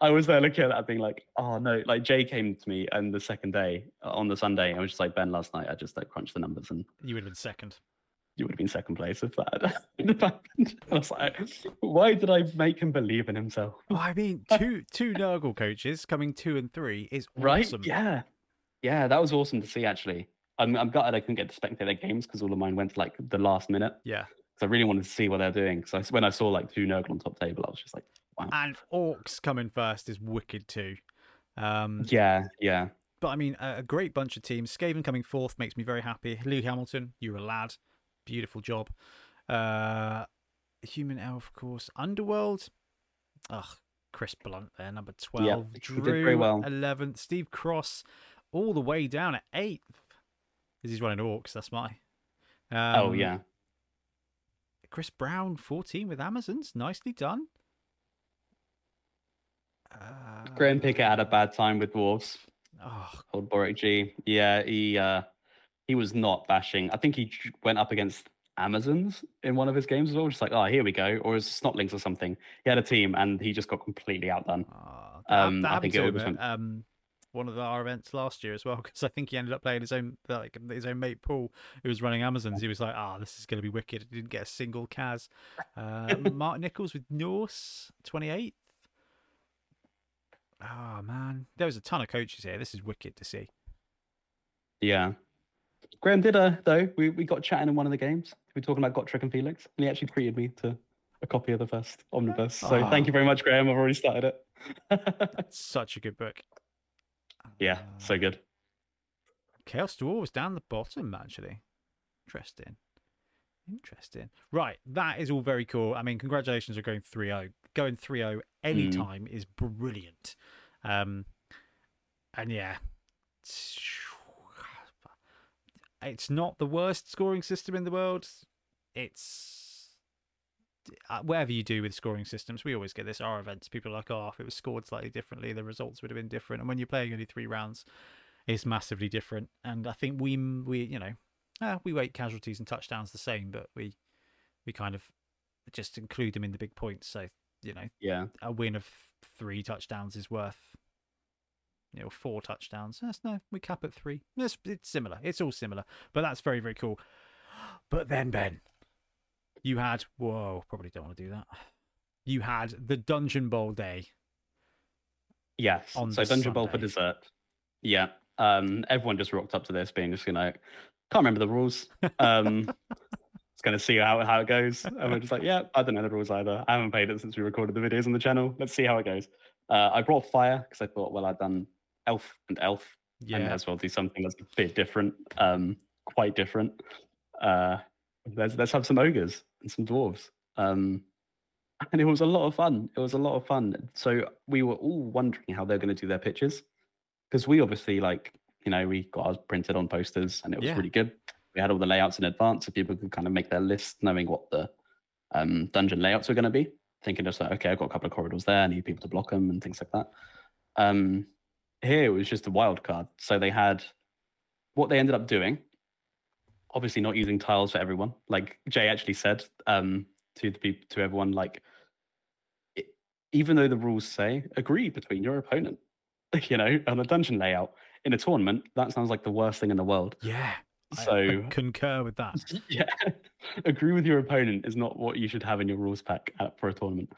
I was there looking at that, being like, "Oh no!" Like Jay came to me, and the second day on the Sunday, I was just like, "Ben, last night I just like crunched the numbers, and You would have been second. You would have been second place if that had happened." I was like, "Why did I make him believe in himself?" Oh, I mean, two two Nurgle coaches coming two and three is Right? Yeah, yeah, that was awesome to see. Actually, I'm I'm gutted I couldn't get to spectate their games because all of mine went to like the last minute. Yeah. So I really wanted to see what they're doing. So I, when I saw like two Nurgle on top table, I was just like, "Wow." And Orcs coming first is wicked too. Um, Yeah, yeah, but I mean, a, a great bunch of teams. Skaven coming fourth makes me very happy. Lou Hamilton, you're a lad. Beautiful job. Uh, Human Elf, of course. Underworld. Ugh, Chris Blunt there, number 12. he Drew, well. 11th. Steve Cross, all the way down at 8th. Because he's running Orcs, that's why. Um, oh yeah. Chris Brown, 14 with Amazons. Nicely done. Uh, Graham Pickett had a bad time with dwarves. oh, Old Boric G. Yeah, he uh he was not bashing. I think he went up against Amazons in one of his games as well, just like, oh, here we go, or as Snotlings or something. He had a team and he just got completely outdone. Ah, that, Um, that I think it was um, one of our events last year as well, because I think he ended up playing his own like his own mate Paul, who was running Amazons. He was like, "Ah, this is going to be wicked." He didn't get a single Kaz. Uh, Mark Nichols with Norse, twenty eighth. Oh man, there was a ton of coaches here. This is wicked to see. Yeah. Graham did uh though. We we got chatting in one of the games. We were talking about Gotrek and Felix. And he actually treated me to a copy of the first omnibus. So thank Ah. you very much, Graham. I've already started it. Such a good book. yeah, so good. Chaos Dwarves down the bottom, actually. Interesting. Interesting. Right. That is all very cool. I mean, congratulations on going 3 0. Going 3 0 anytime is brilliant. Um, and yeah, it's not the worst scoring system in the world. It's uh, whatever you do with scoring systems, we always get this. Our events, people are like, oh, if it was scored slightly differently, the results would have been different. And when you're playing only three rounds, it's massively different. And I think we, we, you know, uh, we weight casualties and touchdowns the same, but we, we kind of just include them in the big points. So you know, Yeah. a win of three touchdowns is worth, you know, four touchdowns. Yes, no, we cap at three. It's, it's similar. It's all similar, but that's very, very cool. But then, Ben, you had, whoa, probably don't want to do that. You had the Dungeon Bowl day. Yes. on so Dungeon Bowl for dessert. Yeah. Um, everyone just rocked up to this being just, you know, can't remember the rules. Um, it's going to see how, how it goes. And we're just like, yeah, I don't know the rules either. I haven't played it since we recorded the videos on the channel. Let's see how it goes. Uh, I brought fire because I thought, well, I've done elf and elf. I Yeah. as well do something that's a bit different, um, quite different. Uh, let's, let's have some ogres and some dwarves. Um, and it was a lot of fun. It was a lot of fun. So we were all wondering how they're going to do their pitches because we obviously like you know we got ours printed on posters and it was Yeah. really good. We had all the layouts in advance so people could kind of make their list knowing what the um, dungeon layouts were going to be, thinking just like, okay, I've got a couple of corridors there, I need people to block them and things like that. Um, here it was just a wild card. So they had what they ended up doing. Obviously, not using tiles for everyone. Like Jay actually said um, to the people, to everyone, like it, even though the rules say agree between your opponent, you know, on a dungeon layout in a tournament, that sounds like the worst thing in the world. Yeah. I- So I concur with that. yeah, agree with your opponent is not what you should have in your rules pack at, for a tournament.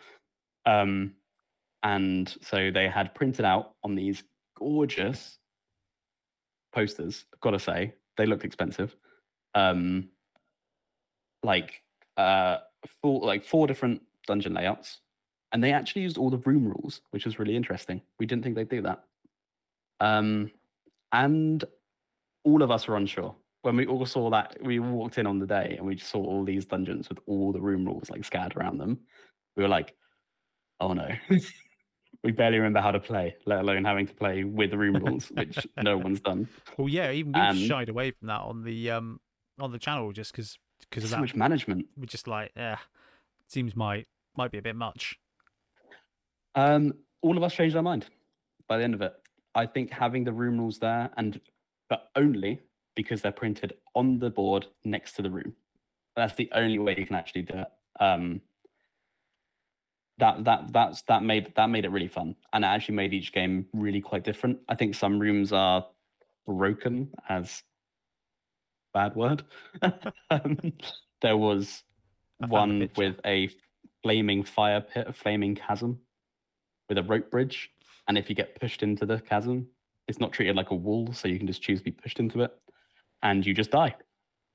Um, and so they had printed out on these gorgeous posters. Gotta say, they looked expensive. Um, like uh, four like four different dungeon layouts, and they actually used all the room rules, which was really interesting. We didn't think they'd do that. Um, and all of us were unsure when we all saw that. We walked in on the day and we saw all these dungeons with all the room rules like scattered around them. We were like, "Oh no." we barely remember how to play, let alone having to play with the room rules, which no one's done. Well, yeah, even we've And- shied away from that on the um on the channel just because because of So that. much management. We're just like, yeah, seems might might be a bit much. Um, all of us changed our mind by the end of it. I think having the room rules there, and but only because they're printed on the board next to the room. That's the only way you can actually do it. Um, that that that's that made that made it really fun, and it actually made each game really quite different. I think some rooms are broken as bad word. um, there was one with a flaming fire pit, a flaming chasm with a rope bridge. And if you get pushed into the chasm, it's not treated like a wall, so you can just choose to be pushed into it, and you just die.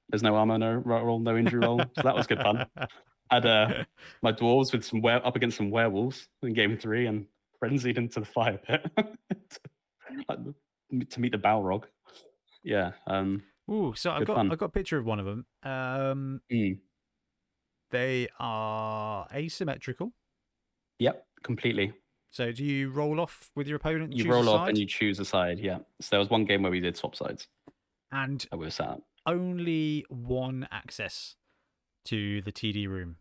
There's no armor, no roll, no injury roll. So that was good fun. Had uh, my dwarves with some were- up against some werewolves in game three and frenzied into the fire pit Like, to meet the Balrog. Yeah. Um, Ooh, so I've got fun. I've got a picture of one of them. Um, mm, they are asymmetrical. yep, completely. So do you roll off with your opponent? You roll off and you choose a side. Yeah. So there was one game where we did swap sides. and we were sat. only one access to the TD room.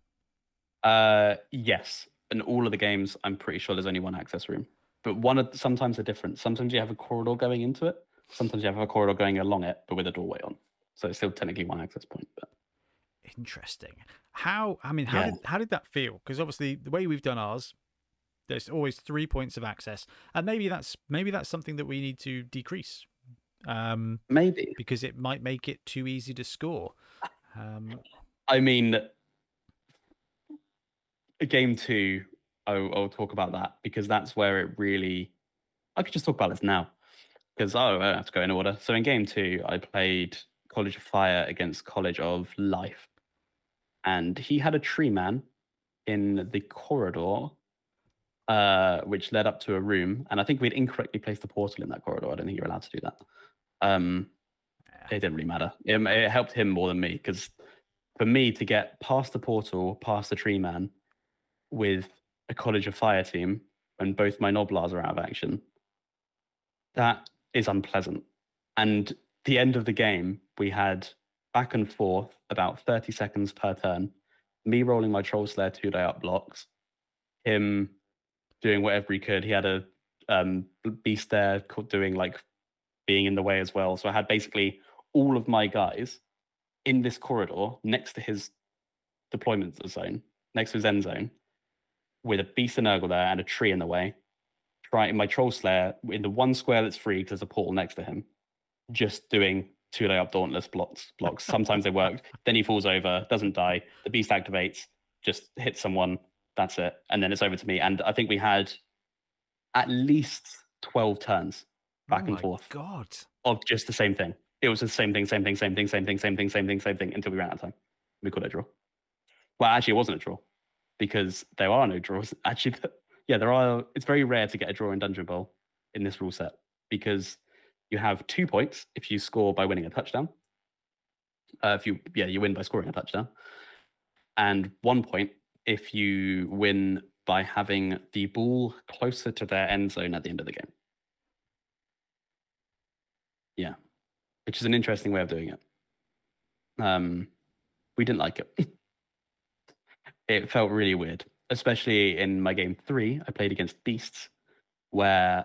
Uh, yes. In all of the games, I'm pretty sure there's only one access room. But one of sometimes they're different. Sometimes you have a corridor going into it. Sometimes you have a corridor going along it, but with a doorway on. So it's still technically one access point. But Interesting. How? I mean, how Yeah. did how did that feel? Because obviously, the way we've done ours, there's always three points of access, and maybe that's maybe that's something that we need to decrease, um, maybe. because it might make it too easy to score. Um, I mean, game two, I'll, I'll talk about that because that's where it really. I could just talk about this now because oh, I don't have to go in order. So in game two, I played College of Fire against College of Life, and he had a tree man in the corridor, uh, which led up to a room, and I think we'd incorrectly placed the portal in that corridor. I don't think you're allowed to do that. Um, it didn't really matter. It, it helped him more than me because for me to get past the portal, past the tree man with a College of Fire team when both my Noblars are out of action, that is unpleasant. And the end of the game, we had back and forth about 30 seconds per turn, me rolling my Troll Slayer two day up blocks, him doing whatever he could. He had a um, beast there doing like being in the way as well. So I had basically all of my guys in this corridor next to his deployment zone, next to his end zone, with a beast and Nurgle there and a tree in the way. Trying my troll slayer in the one square that's free because there's a portal next to him, just doing two day up dauntless blocks. Blocks. Sometimes they worked. Then he falls over, doesn't die. The beast activates, just hits someone. That's it, and then it's over to me. And I think we had at least twelve turns back oh and forth God. of just the same thing. It was the same thing, same thing, same thing, same thing, same thing, same thing, same thing until we ran out of time. We called it a draw. Well, actually, it wasn't a draw because there are no draws. Actually, yeah, there are. It's very rare to get a draw in Dungeon Bowl in this rule set because you have two points if you score by winning a touchdown. Uh, if you, yeah, you win by scoring a touchdown, and one point if you win by having the ball closer to their end zone at the end of the game. Yeah, which is an interesting way of doing it. Um, we didn't like it. it felt really weird, especially in my game three. I played against Beasts, where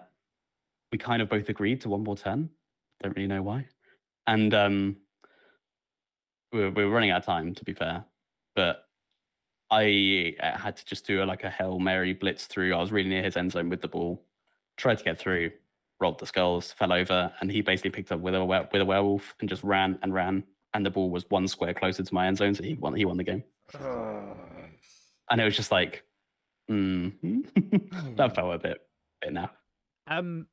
we kind of both agreed to one more turn. Don't really know why, and um, we were, we were running out of time to be fair, but I uh, had to just do a, like a hail mary blitz through. I was really near his end zone with the ball, tried to get through, rolled the skulls, fell over, and he basically picked up with a were- with a werewolf and just ran and ran, and the ball was one square closer to my end zone, so he won. He won the game, and it was just like, mm, that felt a bit bit now. Um,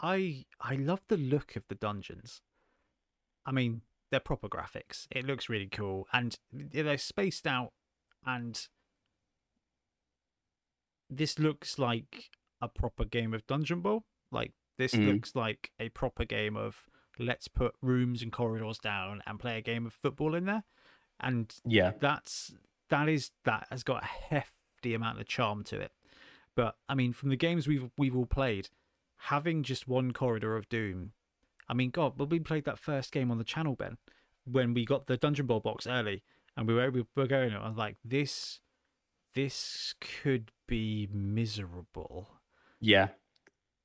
I I love the look of the dungeons. I mean, they're proper graphics. It looks really cool, and they're spaced out. And this looks like a proper game of Dungeon Bowl. Like this Mm. looks like a proper game of let's put rooms and corridors down and play a game of football in there. And Yeah, that's that is that has got a hefty amount of charm to it. But I mean, from the games we've we've all played, having just one corridor of doom. I mean, God, when we played that first game on the channel, Ben, when we got the Dungeon Bowl box early, and we were we were going, I was like, this, this could be miserable, yeah,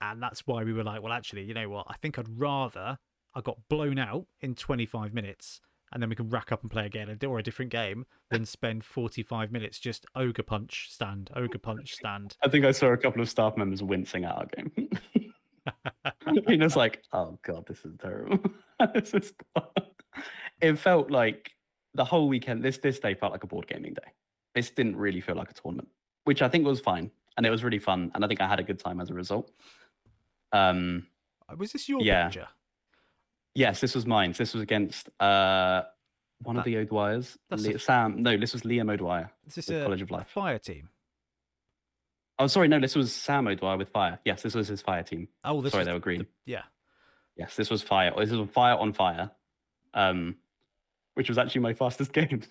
and that's why we were like, well, actually, you know what? I think I'd rather I got blown out in 25 minutes and then we can rack up and play again or a different game than spend 45 minutes just ogre punch stand, ogre punch stand. I think I saw a couple of staff members wincing at our game. He was like, "Oh god, this is terrible." this is it felt like the whole weekend. This this day felt like a board gaming day. This didn't really feel like a tournament, which I think was fine, and it was really fun, and I think I had a good time as a result. Um, Was this your Yeah. picture? yes, this was mine. This was against uh one That- of the O'Dwyers. Le- a- Sam. No, this was Liam O'Dwyer. This is a College of Life. fire team? Oh, sorry, no, this was Sam O'Dwyer with Fire. Yes, this was his Fire team. Oh, this Sorry, they were green. the- yeah. Yes, this was fire. This was fire on fire, um, which was actually my fastest game.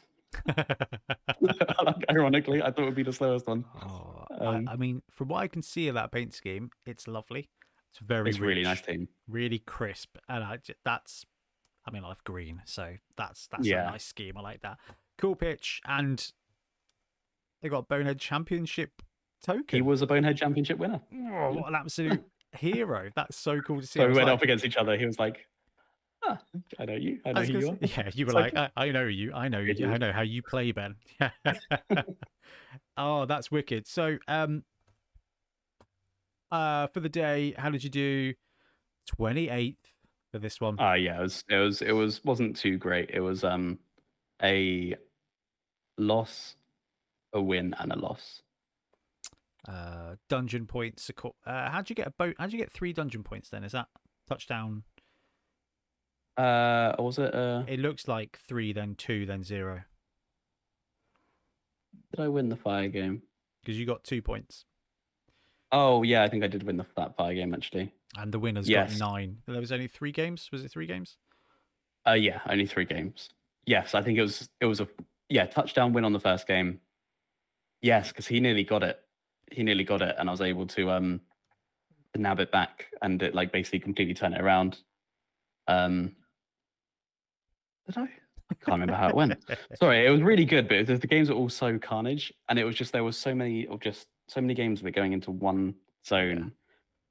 Ironically, I thought it would be the slowest one. oh, Um, I, I mean, from what I can see of that paint scheme, it's lovely. It's very It's a really nice team. really crisp, and I that's. I mean, I love green, so that's that's Yeah. a nice scheme. I like that. Cool pitch, and they got Bonehead Championship token. He was a Bonehead Championship winner. Oh, what an absolute hero! That's so cool to see. So we went like- up against each other. He was like, ah, I know you. I I know was who you are. yeah, you were like, like- I, I know you, I know you. I know how you play, Ben. oh, that's wicked. So, um, uh, for the day, how did you do? Twenty eighth for this one. Ah, yeah, it was, it was, it was, wasn't too great. It was um, a loss, a win, and a loss. Uh, dungeon points. Uh, how'd you get a boat? How'd you get three dungeon points? Then is that touchdown? Uh, was it? Uh, It looks like three, then two, then zero, did I win the fire game? because you got two points, Oh yeah, I think I did win the that fire game actually. and the winner's Yes. got nine. There was only three games. Was it three games? Uh, yeah, only three games. Yes, I think it was it was a yeah touchdown win on the first game. Yes, because he nearly got it. He nearly got it, and I was able to um to nab it back and it like basically completely turn it around. Um, did I? I can't remember how it went. Sorry, it was really good, but the, the games were all so carnage, and it was just there was so many of just so many games it going into one zone,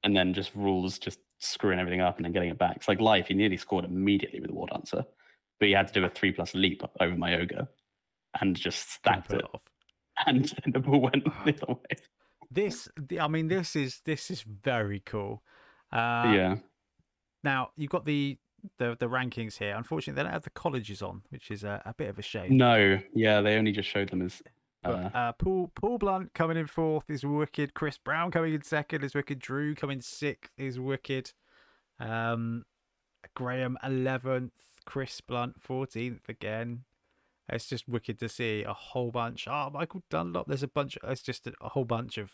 and then just rules just screwing everything up and then getting it back. It's like life. He nearly scored immediately with the war dancer, but he had to do a three plus leap over my ogre, and just stacked pull it, off. and then the ball went the other way. This, I mean, this is this is very cool. Uh, yeah, Now you've got the the the rankings here. Unfortunately, they don't have the colleges on, which is a, a bit of a shame. no, yeah, they only just showed them as. But, Uh, uh, Paul Paul Blunt coming in fourth is wicked. Chris Brown coming in second is wicked. Drew coming sixth is wicked. Um, Graham eleventh. Chris Blunt fourteenth again. It's just wicked to see a whole bunch. Oh, Michael Dunlop. There's a bunch. It's just a, a whole bunch of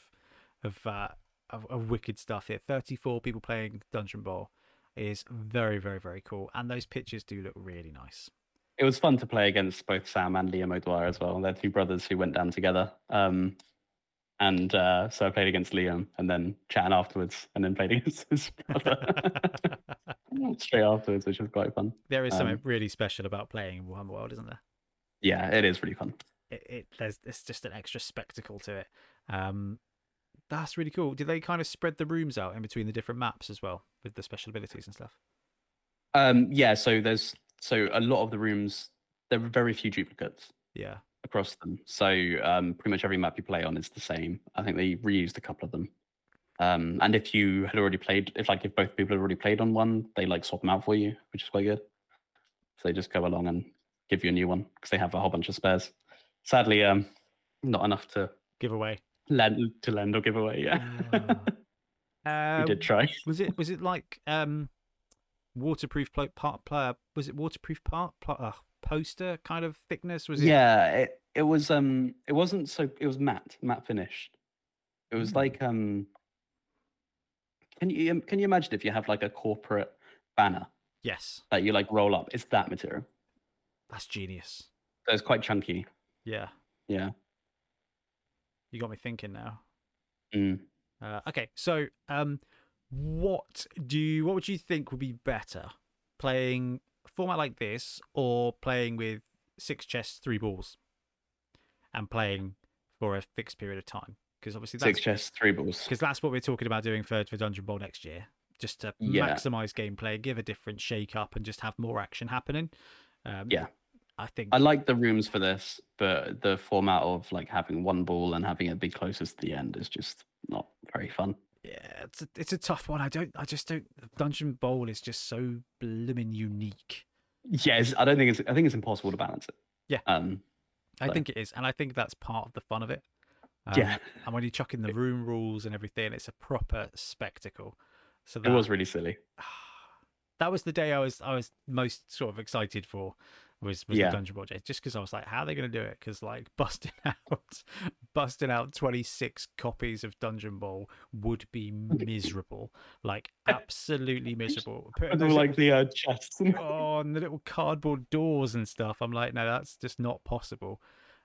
of, uh, of of wicked stuff here. Thirty four people playing Dungeon Bowl is very very very cool, and those pictures do look really nice. it was fun to play against both Sam and Liam O'Dwyer as well. They're two brothers who went down together. Um, and uh, so I played against Liam and then chatting afterwards and then played against his brother straight afterwards, which was quite fun. there is something Um, really special about playing in Warhammer World, isn't there? Yeah, it is really fun. it, it there's it's just an extra spectacle to it. Um, that's really cool. Did they kind of spread the rooms out in between the different maps as well with the special abilities and stuff? Um, yeah. So there's so a lot of the rooms there are very few duplicates Yeah. across them. So um, pretty much every map you play on is the same. I think they reused a couple of them. Um, and if you had already played, if like if both people had already played on one, they like swap them out for you, which is quite good. So they just go along and give you a new one because they have a whole bunch of spares. Sadly, um, not enough to Giveaway. Lend to lend or give away. Yeah, Uh, we did try. was it was it like um waterproof pla- part player was it waterproof part pla- uh, poster kind of thickness was it Yeah, it, it was um it wasn't so it was matte, matte finished. It was Mm. like um can you can you imagine if you have like a corporate banner yes that you like roll up? It's that material. that's genius So it's quite chunky. yeah Yeah. You got me thinking now Mm. uh, okay so um what do you what would you think would be better playing a format like this or playing with six chests three balls and playing for a fixed period of time because obviously that's Six chests, three balls. because that's what we're talking about doing for, for Dungeon Bowl next year. Just to Yeah. maximize gameplay, give a different shake up, and just have more action happening. Um, Yeah. I think. I like the rooms for this, but the format of like having one ball and having it be closest to the end is just not very fun. yeah, it's a, it's a tough one. I don't. I just don't. Dungeon Bowl is just so blooming unique. Yes, I don't think it's I think it's impossible to balance it. Yeah. Um I So- think it is, and I think that's part of the fun of it. Um, yeah. And when you chuck in the room rules and everything, it's a proper spectacle. So It that, was really silly. that was the day I was I was most sort of excited for was was Yeah. the Dungeon Bowl J just because I was like, how are they going to do it? Because like busting out busting out twenty six copies of Dungeon Bowl would be miserable, like absolutely miserable. Putting And those like the uh, chests. little- oh, and the little cardboard doors and stuff. I'm like, no, that's just not possible.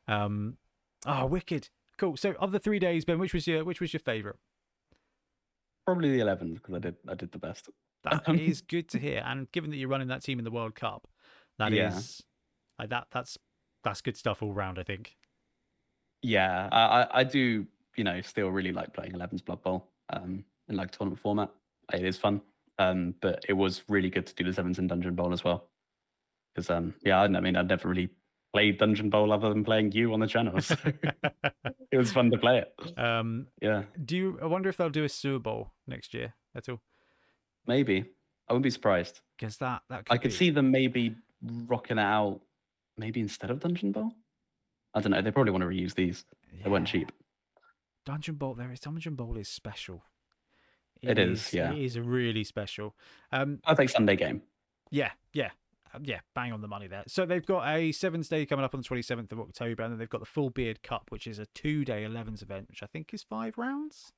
Um, oh, wicked, cool. So of the three days, Ben, which was your which was your favorite? Probably the 11th because I did I did the best. That Um, good to hear. And given that you're running that team in the World Cup, that is Yeah. like that. That's that's good stuff all round. I think. Yeah, I, I I do you know still really like playing 11's Blood Bowl um in like tournament format. It is fun. Um, but it was really good to do the sevens in Dungeon Bowl as well. Because um yeah, I, I mean I'd never really played Dungeon Bowl other than playing you on the channel. So it was fun to play it. um, Yeah, do you? I wonder if they'll do a Sewer Bowl next year at all? maybe. I wouldn't be surprised. Because that that could I could be- see them maybe rocking it out maybe instead of Dungeon Bowl. I don't know. They probably want to reuse these. They weren't cheap. Dungeon Bowl. There is Dungeon Bowl is special. It is, yeah. It is really special. Um, Perfect Sunday game. Yeah, yeah, uh, yeah, bang on the money there. So they've got a Sevens Day coming up on the 27th of October, and then they've got the Full Beard Cup, which is a two day 11s event, which I think is five rounds,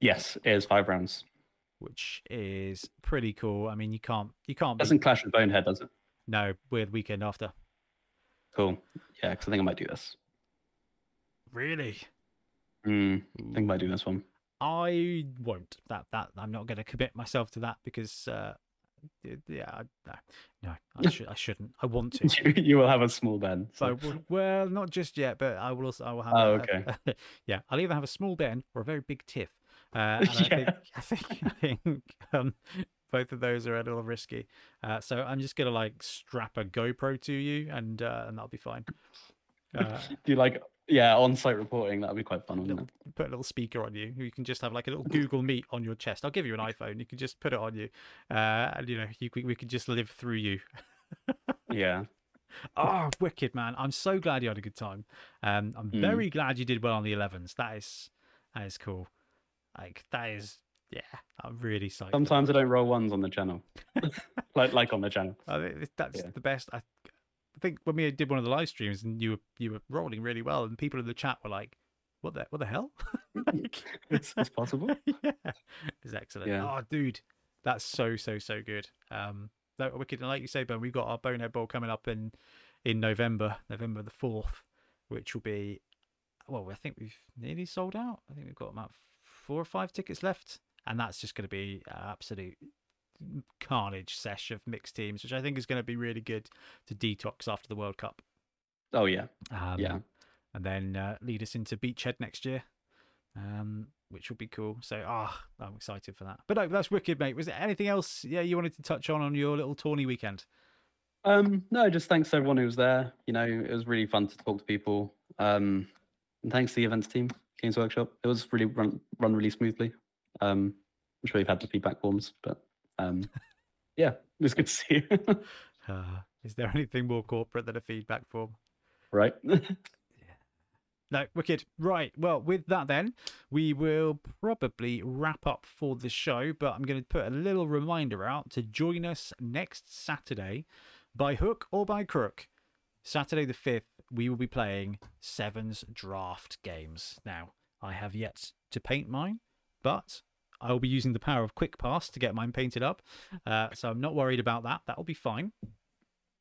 Yes, it is five rounds. Which is pretty cool. I mean, you can't, you can't, Doesn't clash with Bonehead, does it? no, weird weekend after. Cool. Yeah, because I think I might do this. Really? Mm, I think I might do this one. I won't. That that I'm not going to commit myself to that because, uh, yeah, I, no, no, I should, I shouldn't. I want to. you, you will have a small band. So, well- not just yet, but I will. Also, I will have. Oh, a- okay. yeah, I'll either have a small Ben or a very big Tiff. Uh, and I think I think I think um, both of those are a little risky. Uh, so I'm just gonna like strap a GoPro to you, and uh, and that'll be fine. Uh, do you like, yeah, on site reporting? That would be quite fun, little, it? put a little speaker on you. You can just have like a little Google Meet on your chest. I'll give you an iPhone. You can just put it on you, uh, and you know you we could just live through you. Yeah. Oh, wicked man! I'm so glad you had a good time. Um, I'm Mm. very glad you did well on the 11s. That is that is cool. Like that is yeah. I'm really psyched. Sometimes I don't roll ones on the channel. like, like on the channel. I think that's Yeah. the best. I, I think when we did one of the live streams and you were you were rolling really well, and people in the chat were like, "What the what the hell?" Like- It's, it's possible. yeah, it's excellent. Yeah. Oh, dude, that's so so so good. Um, that wicked. And like you say, Ben, we've got our Bonehead Bowl coming up in in November, November the fourth, which will be well. I think we've nearly sold out. I think we've got about four or five tickets left, and that's just going to be an absolute carnage sesh of mixed teams, which I think is going to be really good to detox after the World Cup. Oh yeah, Um, yeah. and then uh, lead us into Beachhead next year, um, which will be cool. So, ah, I'm excited for that. But no, that's wicked, mate. Was there anything else? Yeah, you wanted to touch on on your little tawny weekend? Um, no, just thanks to everyone who was there. You know, it was really fun to talk to people. Um, and thanks to the events team, Games Workshop. It was really run run really smoothly. Um, I'm sure you've had the feedback forms, but um, yeah, it was good to see you. Uh, is there anything more corporate than a feedback form? right? No, wicked. Right. Well, with that, then we will probably wrap up for the show. But I'm going to put a little reminder out to join us next Saturday, by hook or by crook. Saturday the fifth, we will be playing Sevens draft games. Now, I have yet to paint mine, but I will be using the power of Quick Pass to get mine painted up. Uh, so I'm not worried about that. That will be fine.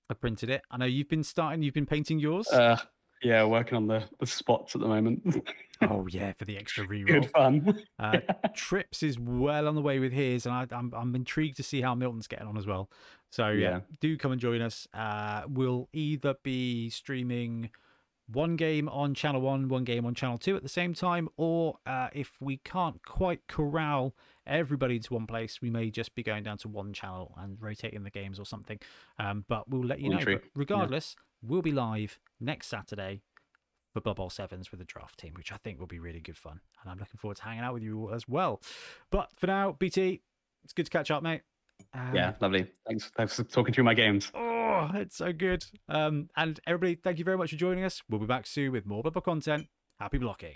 I printed it. I know you've been starting. You've been painting yours. uh, yeah, working on the, the spots at the moment. oh yeah, for the extra reroll. good fun. Uh, Trips is well on the way with his, and I, I'm I'm intrigued to see how Milton's getting on as well. So yeah, Yeah. do come and join us. Uh, we'll either be streaming one game on channel one, one game on channel two at the same time, or uh, if we can't quite corral everybody into one place, we may just be going down to one channel and rotating the games or something. Um, but we'll let you know. But regardless, we'll be live next Saturday for Bowl Sevens with the draft team, which I think will be really good fun. And I'm looking forward to hanging out with you all as well. But for now, BT, it's good to catch up, mate. Um, yeah, lovely. Thanks, thanks for talking through my games. Oh, it's so good. Um, and everybody, thank you very much for joining us. We'll be back soon with more Bowl content. Happy blocking.